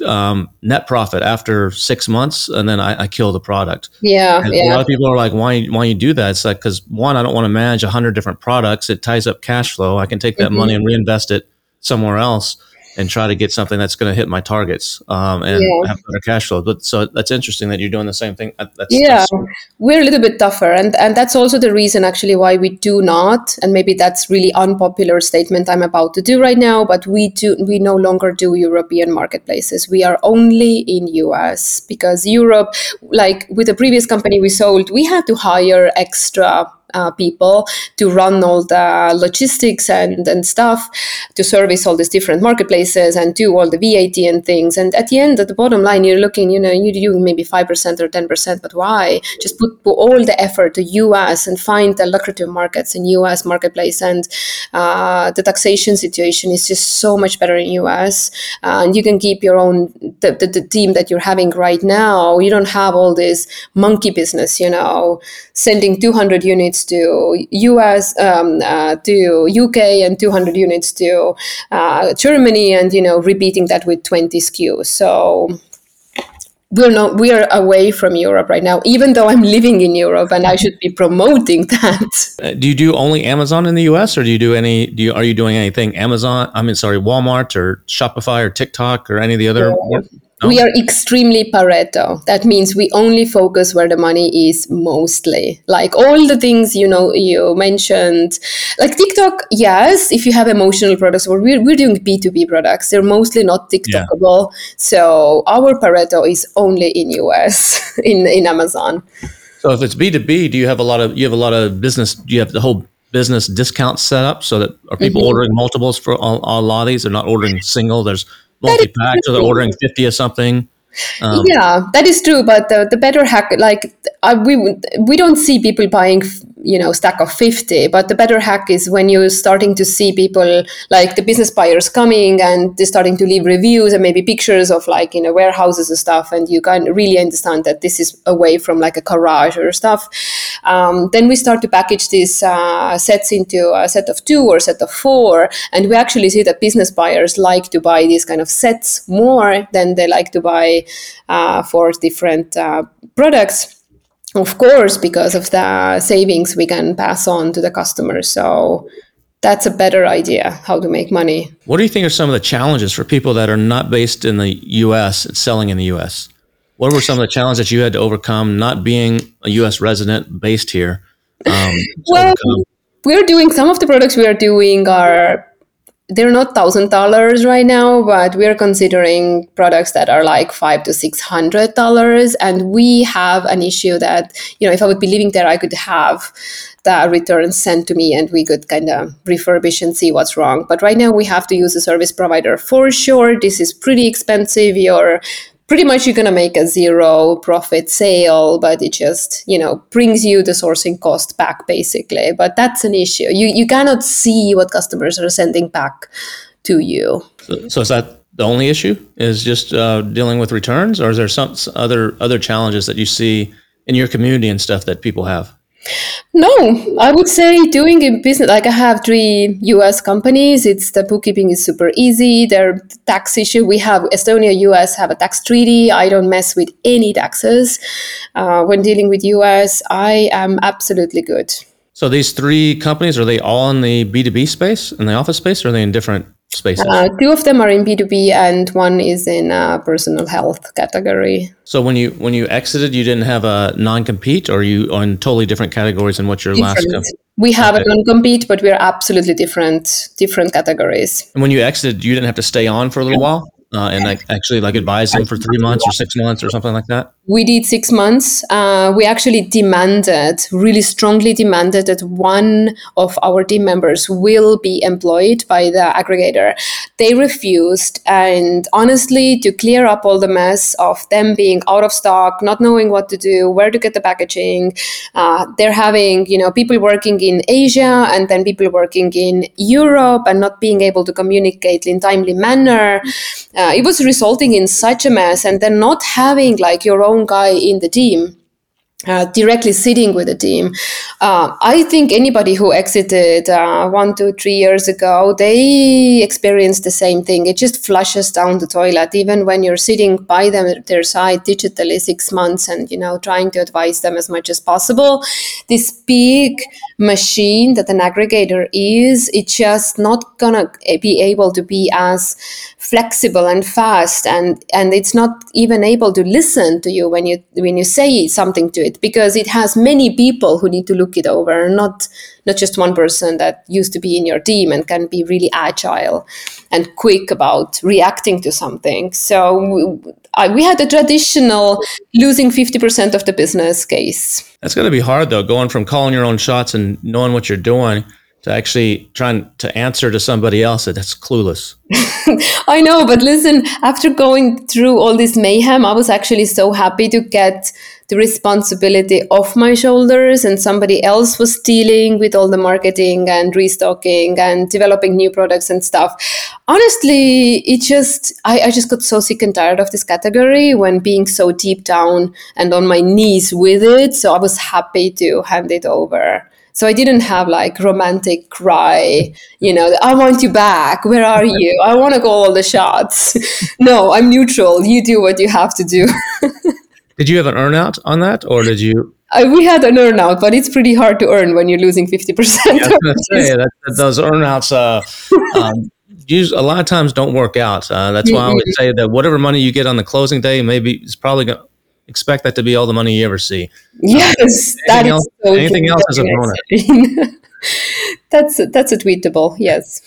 um, net profit after six months, and then I, I kill the product. Yeah, yeah. A lot of people are like, "Why? Why you do that?" It's like because one, I don't want to manage a hundred different products. It ties up cash flow. I can take that mm-hmm. money and reinvest it somewhere else and try to get something that's going to hit my targets um, and yeah. have better cash flow. But so that's interesting that you're doing the same thing. That's, yeah, that's we're a little bit tougher, and and that's also the reason actually why we do not. And maybe that's really unpopular statement I'm about to do right now, but we do we no longer do European marketplaces. We are only in US because Europe, like with the previous company we sold, we had to hire extra uh, people to run all the logistics and, and stuff to service all these different marketplaces and do all the VAT and things. And at the end, at the bottom line, you're looking, you know, you do maybe 5% or 10%, but why? Just put, put all the effort to US and find the lucrative markets in US marketplace. And uh, the taxation situation is just so much better in US. Uh, and you can keep your own, the, the, the team that you're having right now. You don't have all this monkey business, you know, sending 200 units units to US, um, uh, to UK, and 200 units to uh, Germany, and you know repeating that with 20 SKUs. So we're not we are away from Europe right now, even though I'm living in Europe and I should be promoting that. Uh, do you do only Amazon in the US or do you do any do you are you doing anything Amazon I mean sorry Walmart or Shopify or TikTok or any of the other yeah. No? We are extremely Pareto. That means we only focus where the money is mostly. Like all the things you know you mentioned, like TikTok. Yes, if you have emotional products, or we're we're doing B two B products, they're mostly not TikTokable. So our Pareto is only in US in in Amazon. So if it's B two B, do you have a lot of you have a lot of business? Do you have the whole business discount set up so that are people Mm-hmm. ordering multiples for all, all a lot of these? They're not ordering single. There's multi packs, or they're ordering fifty or something. Um, yeah, that is true. But the, the better hack, like uh, we we don't see people buying, f- you know, stack of fifty. But the better hack is when you're starting to see people like the business buyers coming and they're starting to leave reviews and maybe pictures of like you know warehouses and stuff, and you can really understand that this is away from like a garage or stuff. Um, then we start to package these uh, sets into a set of two or set of four, and we actually see that business buyers like to buy these kind of sets more than they like to buy uh, for different uh, products. Of course, because of the savings we can pass on to the customers. So that's a better idea how to make money. What do you think are some of the challenges for people that are not based in the U.S. and selling in the U.S.? What were some of the challenges that you had to overcome not being a U.S. resident based here? Um, Well, overcome? we're doing some of the products we are doing are they're not thousand dollars right now, but we're considering products that are like five to six hundred dollars. And we have an issue that, you know, if I would be living there, I could have the returns sent to me and we could kind of refurbish and see what's wrong. But right now we have to use a service provider for sure. This is pretty expensive. You're pretty much you're going to make a zero profit sale but it just you know brings you the sourcing cost back basically but that's an issue you you cannot see what customers are sending back to you So, so is that the only issue? Is just uh, dealing with returns, or is there some other other challenges that you see in your community and stuff that people have? No i would say doing a business like i have three us companies it's the bookkeeping is super easy their tax issue we have estonia us have a tax treaty i don't mess with any taxes. Uh, when dealing with us i am absolutely good. So these three companies are they all in the B two B space, in the office space, or are they in different spaces? Uh, two of them are in B2B and one is in uh, personal health category. so when you when you exited, you didn't have a non compete, or you on totally different categories than what your last Different. company? We have Okay. a non-compete, but we're absolutely different, different categories. And when you exited, you didn't have to stay on for a little while, uh, and like actually like advise them for three months or six months or something like that. We did six months. Uh, we actually demanded, really strongly demanded that one of our team members will be employed by the aggregator. They refused. And honestly, to clear up all the mess of them being out of stock, not knowing what to do, where to get the packaging, uh, they're having, you know, people working in Asia and then people working in Europe and not being able to communicate in timely manner. Uh, it was resulting in such a mess. And then not having like your own guy in the team. Uh, directly sitting with the team. Uh, I think anybody who exited uh, one, two, three years ago, they experienced the same thing. It just flushes down the toilet, even when you're sitting by them their side digitally six months and you know trying to advise them as much as possible. This big machine that an aggregator is, it's just not gonna be able to be as flexible and fast, and and it's not even able to listen to you when you when you say something to it because it has many people who need to look it over, not not just one person that used to be in your team and can be really agile and quick about reacting to something. So I, we had a traditional losing 50% of the business case. That's going to be hard though, going from calling your own shots and knowing what you're doing to actually trying to answer to somebody else that that's clueless. I know, but listen, after going through all this mayhem, I was actually so happy to get the responsibility off my shoulders and somebody else was dealing with all the marketing and restocking and developing new products and stuff. Honestly, it just I, I just got so sick and tired of this category when being so deep down and on my knees with it. So I was happy to hand it over. So I didn't have like romantic cry, you know, I want you back. Where are you? I want to call all the shots. no, I'm neutral. You do what you have to do. Did you have an earnout on that, or did you? Uh, we had an earnout, but it's pretty hard to earn when you're losing 50%. I was going to say that, that those earnouts uh, um, use a lot of times don't work out. Uh, that's why I would say that whatever money you get on the closing day, maybe it's probably going to expect that to be all the money you ever see. Yes, that Anything is else, so anything true. else is a bonus. that's that's a tweetable. Yes.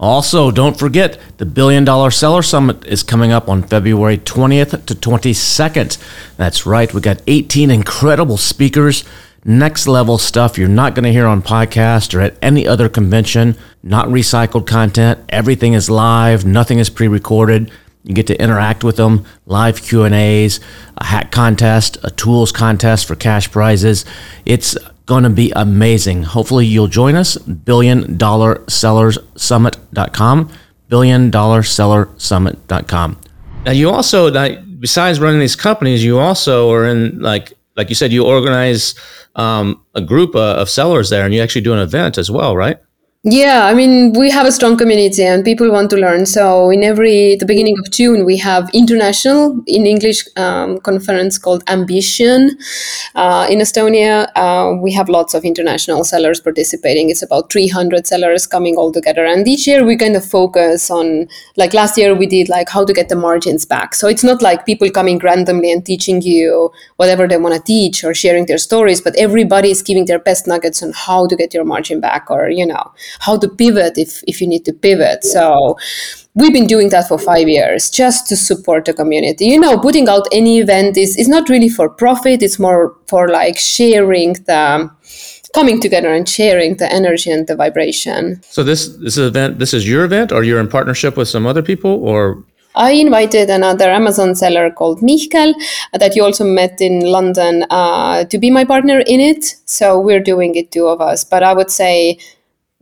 Also, don't forget the Billion Dollar Seller Summit is coming up on February 20th to 22nd. That's right, we got 18 incredible speakers, next level stuff you're not going to hear on podcast or at any other convention, not recycled content. Everything is live, nothing is pre-recorded. You get to interact with them, live Q&As, a hat contest, a tools contest for cash prizes. It's going to be amazing. Hopefully you'll join us. Billion Dollar Sellers Summit.com. Billion Dollar Seller Summit.com. Now you also, besides running these companies, you also are in like, like you said, you organize um, a group uh, of sellers there and you actually do an event as well, right? Yeah, I mean, we have a strong community and people want to learn. So in every the beginning of June, we have international in English um, conference called Ambition uh, in Estonia. Uh, we have lots of international sellers participating. It's about 300 sellers coming all together, and each year we kind of focus on like last year we did like how to get the margins back. So it's not like people coming randomly and teaching you whatever they want to teach or sharing their stories, but everybody is giving their best nuggets on how to get your margin back or you know how to pivot if, if you need to pivot. So we've been doing that for five years just to support the community. You know, putting out any event is, is not really for profit, it's more for like sharing the coming together and sharing the energy and the vibration. So this this event, this is your event, or you're in partnership with some other people, or I invited another Amazon seller called Michael that you also met in London uh, to be my partner in it. So we're doing it, two of us. But I would say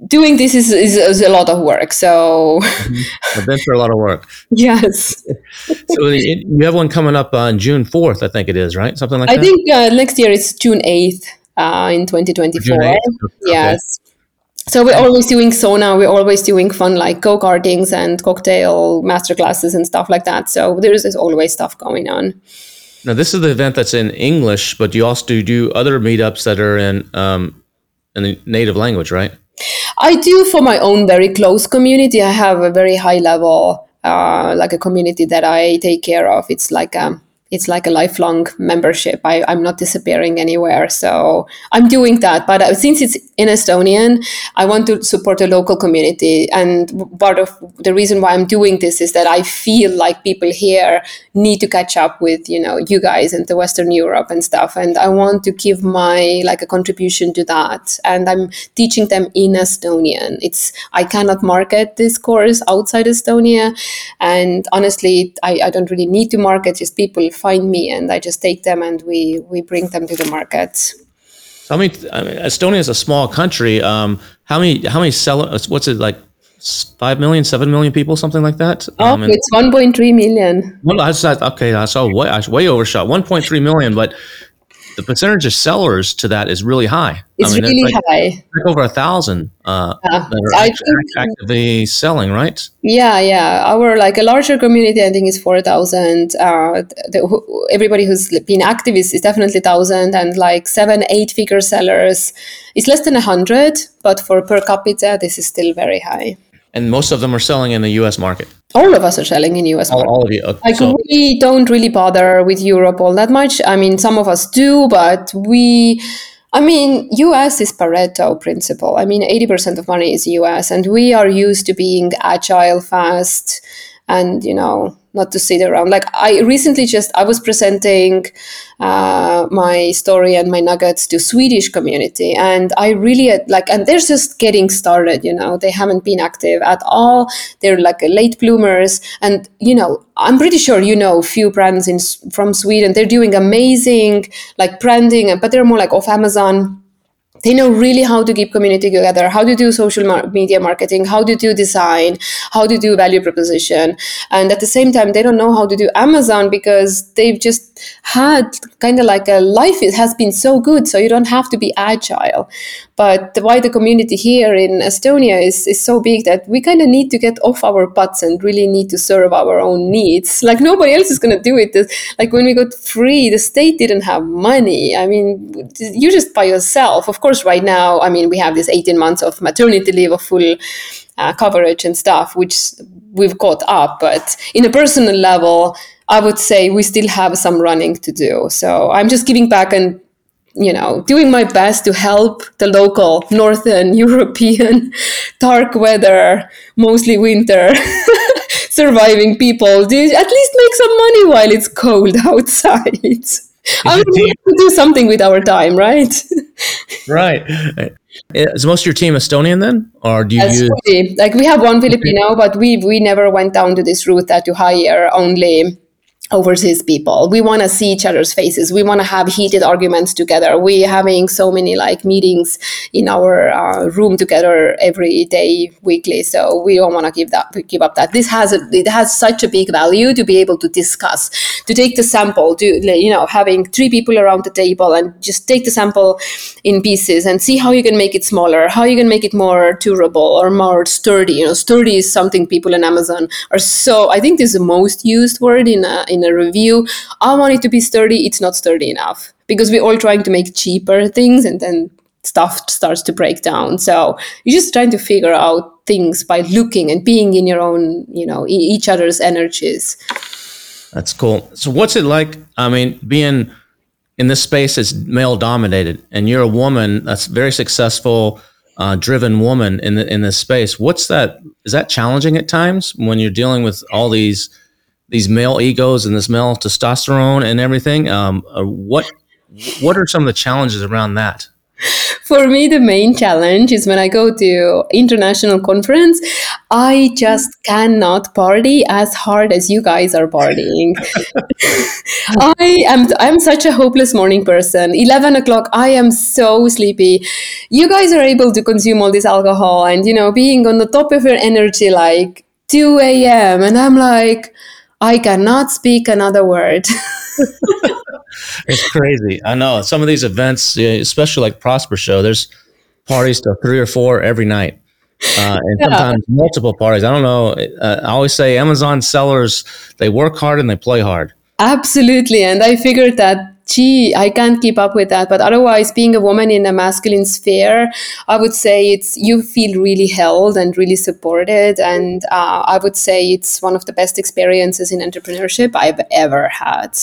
doing this is, is, is a lot of work. So events are a lot of work. yes, So it- you have one coming up on June fourth, I think it is, right? Something like I that. I think uh, next year is June 8th uh, in 2024. June 8th? Okay. Yes. So we're always doing sauna. We're always doing fun like go kartings and cocktail masterclasses and stuff like that. So there is always stuff going on. Now this is the event that's in English, but you also do other meetups that are in um, in the native language, right? I do for my own very close community. I have a very high level, uh, like a community that I take care of. It's like a it's like a lifelong membership. I, I'm not disappearing anywhere, so I'm doing that. But uh, since it's in Estonian, I want to support the local community. And part of the reason why I'm doing this is that I feel like people here need to catch up with you know you guys and the Western Europe and stuff. And I want to give my like a contribution to that. And I'm teaching them in Estonian. It's I cannot market this course outside Estonia, and honestly, I, I don't really need to market. Just people find me, and I just take them and we we bring them to the market. So I mean, I mean Estonia is a small country. Um, how many how many sellers? What's it like? Five million, seven million people, something like that. Oh, Um, it's 1.3 million. Well, I said okay. I saw way, I was way overshot. One point three million, but the percentage of sellers to that is really high. It's I mean, really it's like, high. like over a thousand uh, Yeah. that are I act- think- actively selling, right? Yeah, yeah. Our like a larger community, I think, is four thousand. Uh, who, everybody who's been active is, is definitely thousand, and like seven, eight figure sellers, it's less than a hundred. But for per capita, this is still very high. And most of them are selling in the U.S. market. All of us are selling in US All, all of you. Okay, Like so, we don't really bother with Europe all that much. I mean, some of us do, but we, I mean, US is Pareto principle. I mean, eighty percent of money is US, and we are used to being agile, fast, and you know, not to sit around. Like I recently just I was presenting uh, my story and my nuggets to Swedish community, and I really like, and they're just getting started. You know, they haven't been active at all. They're like late bloomers, and you know, I'm pretty sure you know few brands in from Sweden. They're doing amazing like branding, but they're more like off Amazon they know really how to keep community together. How to do social mar- media marketing? How to do design? How to do value proposition? And at the same time they don't know how to do amazon because they've just had kind of like a life it has been so good so you don't have to be agile but why the community here in Estonia is, is so big that we kind of need to get off our butts and really need to serve our own needs. Like nobody else is going to do it. Like when we got free, the state didn't have money. I mean, you just by yourself. Of course, right now, I mean, we have this 18 months of maternity leave of full uh, coverage and stuff, which we've caught up. But in a personal level, I would say we still have some running to do. So I'm just giving back and you know doing my best to help the local northern European dark weather, mostly winter. surviving people do at least make some money while it's cold outside. I would like to do something with our time, right? right. Uh, is most of your team Estonian then, or do you use? Like we have one Filipino, but we we never went down to this route that you hire only overseas people. We want to see each other's faces. We want to have heated arguments together. We're having so many like meetings in our uh, room together every day, weekly. So we don't want to give that give up that. This has a, it has such a big value to be able to discuss, to take the sample, to you know having three people around the table and just take the sample in pieces and see how you can make it smaller, how you can make it more durable or more sturdy. You know, sturdy is something people in Amazon are so. I think this is the most used word in a, in a review. I want it to be sturdy. It's not sturdy enough because we're all trying to make cheaper things and then stuff starts to break down. So you're just trying to figure out things by looking and being in your own, you know, each other's energies. That's cool. So what's it like? I mean, being in this space is male dominated and you're a woman that's very successful, uh, driven woman in the, in this space. What's that? Is that challenging at times when you're dealing with all these these male egos and this male testosterone and everything. Um, uh, what what are some of the challenges around that? For me, the main challenge is when I go to international conference, I just cannot party as hard as you guys are partying. I am I'm such a hopeless morning person. Eleven o'clock, I am so sleepy. You guys are able to consume all this alcohol and you know being on the top of your energy like 2 a.m. and I'm like I cannot speak another word. it's crazy. I know some of these events, especially like Prosper Show, there's parties to three or four every night. Uh, and yeah. sometimes multiple parties. I don't know. Uh, I always say Amazon sellers, they work hard and they play hard. Absolutely. And I figured that gee, I can't keep up with that. But otherwise, being a woman in a masculine sphere, I would say it's you feel really held and really supported. And uh, I would say it's one of the best experiences in entrepreneurship I've ever had.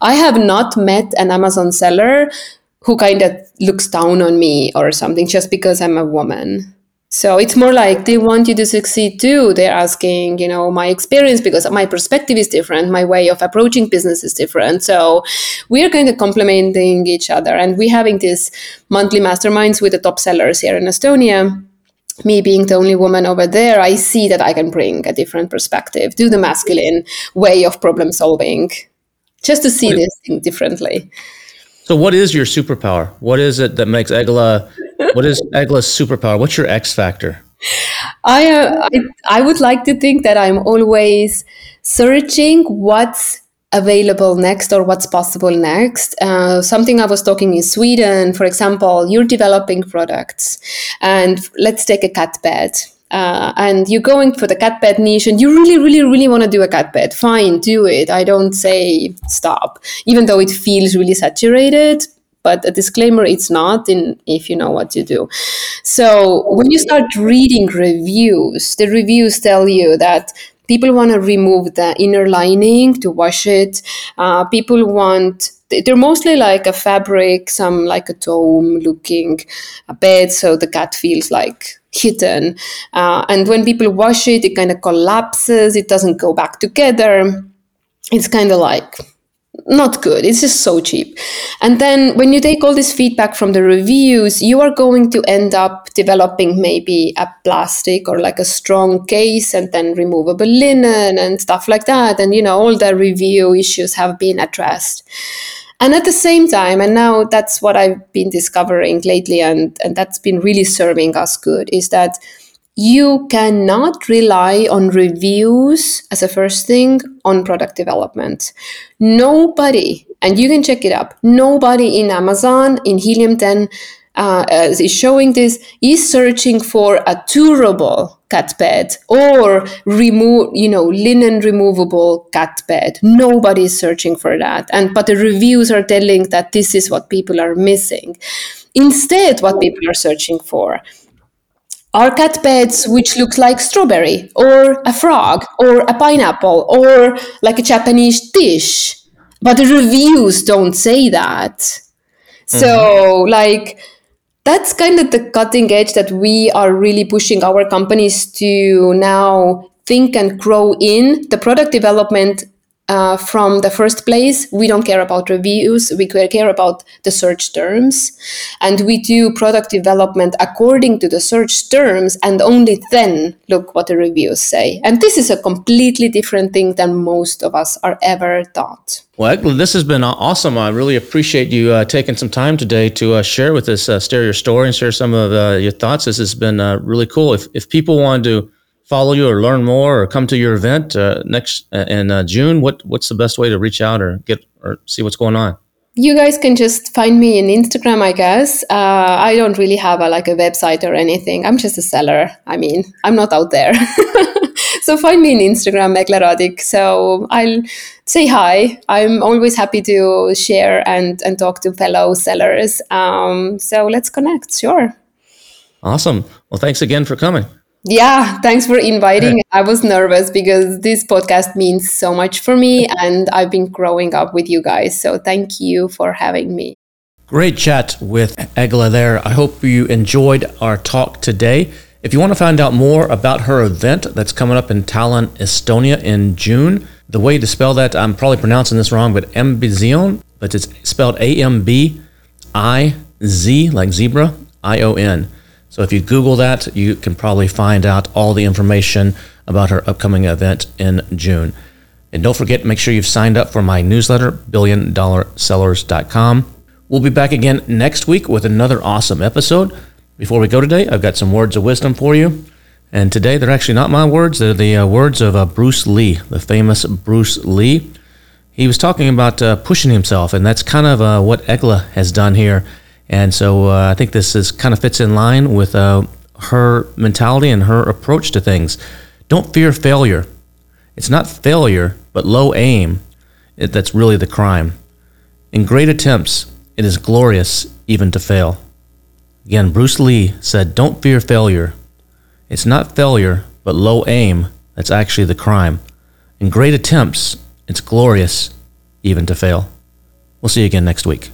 I have not met an Amazon seller who kind of looks down on me or something just because I'm a woman. So it's more like they want you to succeed too. They're asking, you know, my experience because my perspective is different, my way of approaching business is different. So we're kind of complementing each other. And we're having these monthly masterminds with the top sellers here in Estonia. Me being the only woman over there, I see that I can bring a different perspective to the masculine way of problem solving, just to see this thing differently. So, what is your superpower? What is it that makes Egle? What is Egle's superpower? What's your X factor? I, uh, I I would like to think that I'm always searching what's available next or what's possible next. Uh, something I was talking in Sweden, for example, you're developing products, and let's take a cat bed uh, and you're going for the cat bed niche and you really really really want to do a cat bed fine do it i don't say stop even though it feels really saturated but a disclaimer it's not in if you know what to do so when you start reading reviews the reviews tell you that people want to remove the inner lining to wash it uh, people want they're mostly like a fabric, some like a dome looking a bed, so the cat feels like hidden. Uh, and when people wash it, it kind of collapses, it doesn't go back together. It's kind of like not good. It's just so cheap. And then when you take all this feedback from the reviews, you are going to end up developing maybe a plastic or like a strong case and then removable linen and stuff like that. And, you know, all the review issues have been addressed. And at the same time, and now that's what I've been discovering lately, and, and that's been really serving us good, is that you cannot rely on reviews as a first thing on product development. Nobody, and you can check it up, nobody in Amazon, in Helium 10, uh, is showing this is searching for a durable cat bed or remove you know linen removable cat bed nobody is searching for that. And but the reviews are telling that this is what people are missing. Instead what people are searching for are cat beds which look like strawberry or a frog or a pineapple or like a japanese dish but the reviews don't say that mm-hmm. so like that's kind of the cutting edge that we are really pushing our companies to now think and grow in the product development uh, from the first place. We don't care about reviews, we care about the search terms. And we do product development according to the search terms and only then look what the reviews say. And this is a completely different thing than most of us are ever taught. Well, this has been awesome. I really appreciate you uh, taking some time today to uh, share with us, uh, share your story and share some of uh, your thoughts. This has been really cool. If, if people want to follow you or learn more or come to your event uh, next uh, in uh, June, what what's the best way to reach out or get or see what's going on? You guys can just find me in Instagram, I guess. Uh, I don't really have a, like a website or anything. I'm just a seller. I mean, I'm not out there. so find me in Instagram, Egle So I'll say hi. I'm always happy to share and and talk to fellow sellers. Um, so let's connect. Sure. Awesome. Well, thanks again for coming. Yeah, thanks for inviting. I was nervous because this podcast means so much for me and I've been growing up with you guys. So thank you for having me. Great chat with Egle there. I hope you enjoyed our talk today. If you want to find out more about her event that's coming up in Tallinn, Estonia in June, the way to spell that, I'm probably pronouncing this wrong, but Ambizion, but it's spelled A M B I Z, like zebra, I O N. So if you Google that, you can probably find out all the information about her upcoming event in June. And don't forget, make sure you've signed up for my newsletter, billiondollarsellers.com. We'll be back again next week with another awesome episode. Before we go today, I've got some words of wisdom for you. And today, they're actually not my words, they're the uh, words of uh, Bruce Lee, the famous Bruce Lee. He was talking about uh, pushing himself, and that's kind of uh, what Egle has done here and so uh, I think this is kind of fits in line with uh, her mentality and her approach to things. Don't fear failure. It's not failure, but low aim that's really the crime. In great attempts, it is glorious even to fail. Again, Bruce Lee said, Don't fear failure. It's not failure, but low aim that's actually the crime. In great attempts, it's glorious even to fail. We'll see you again next week.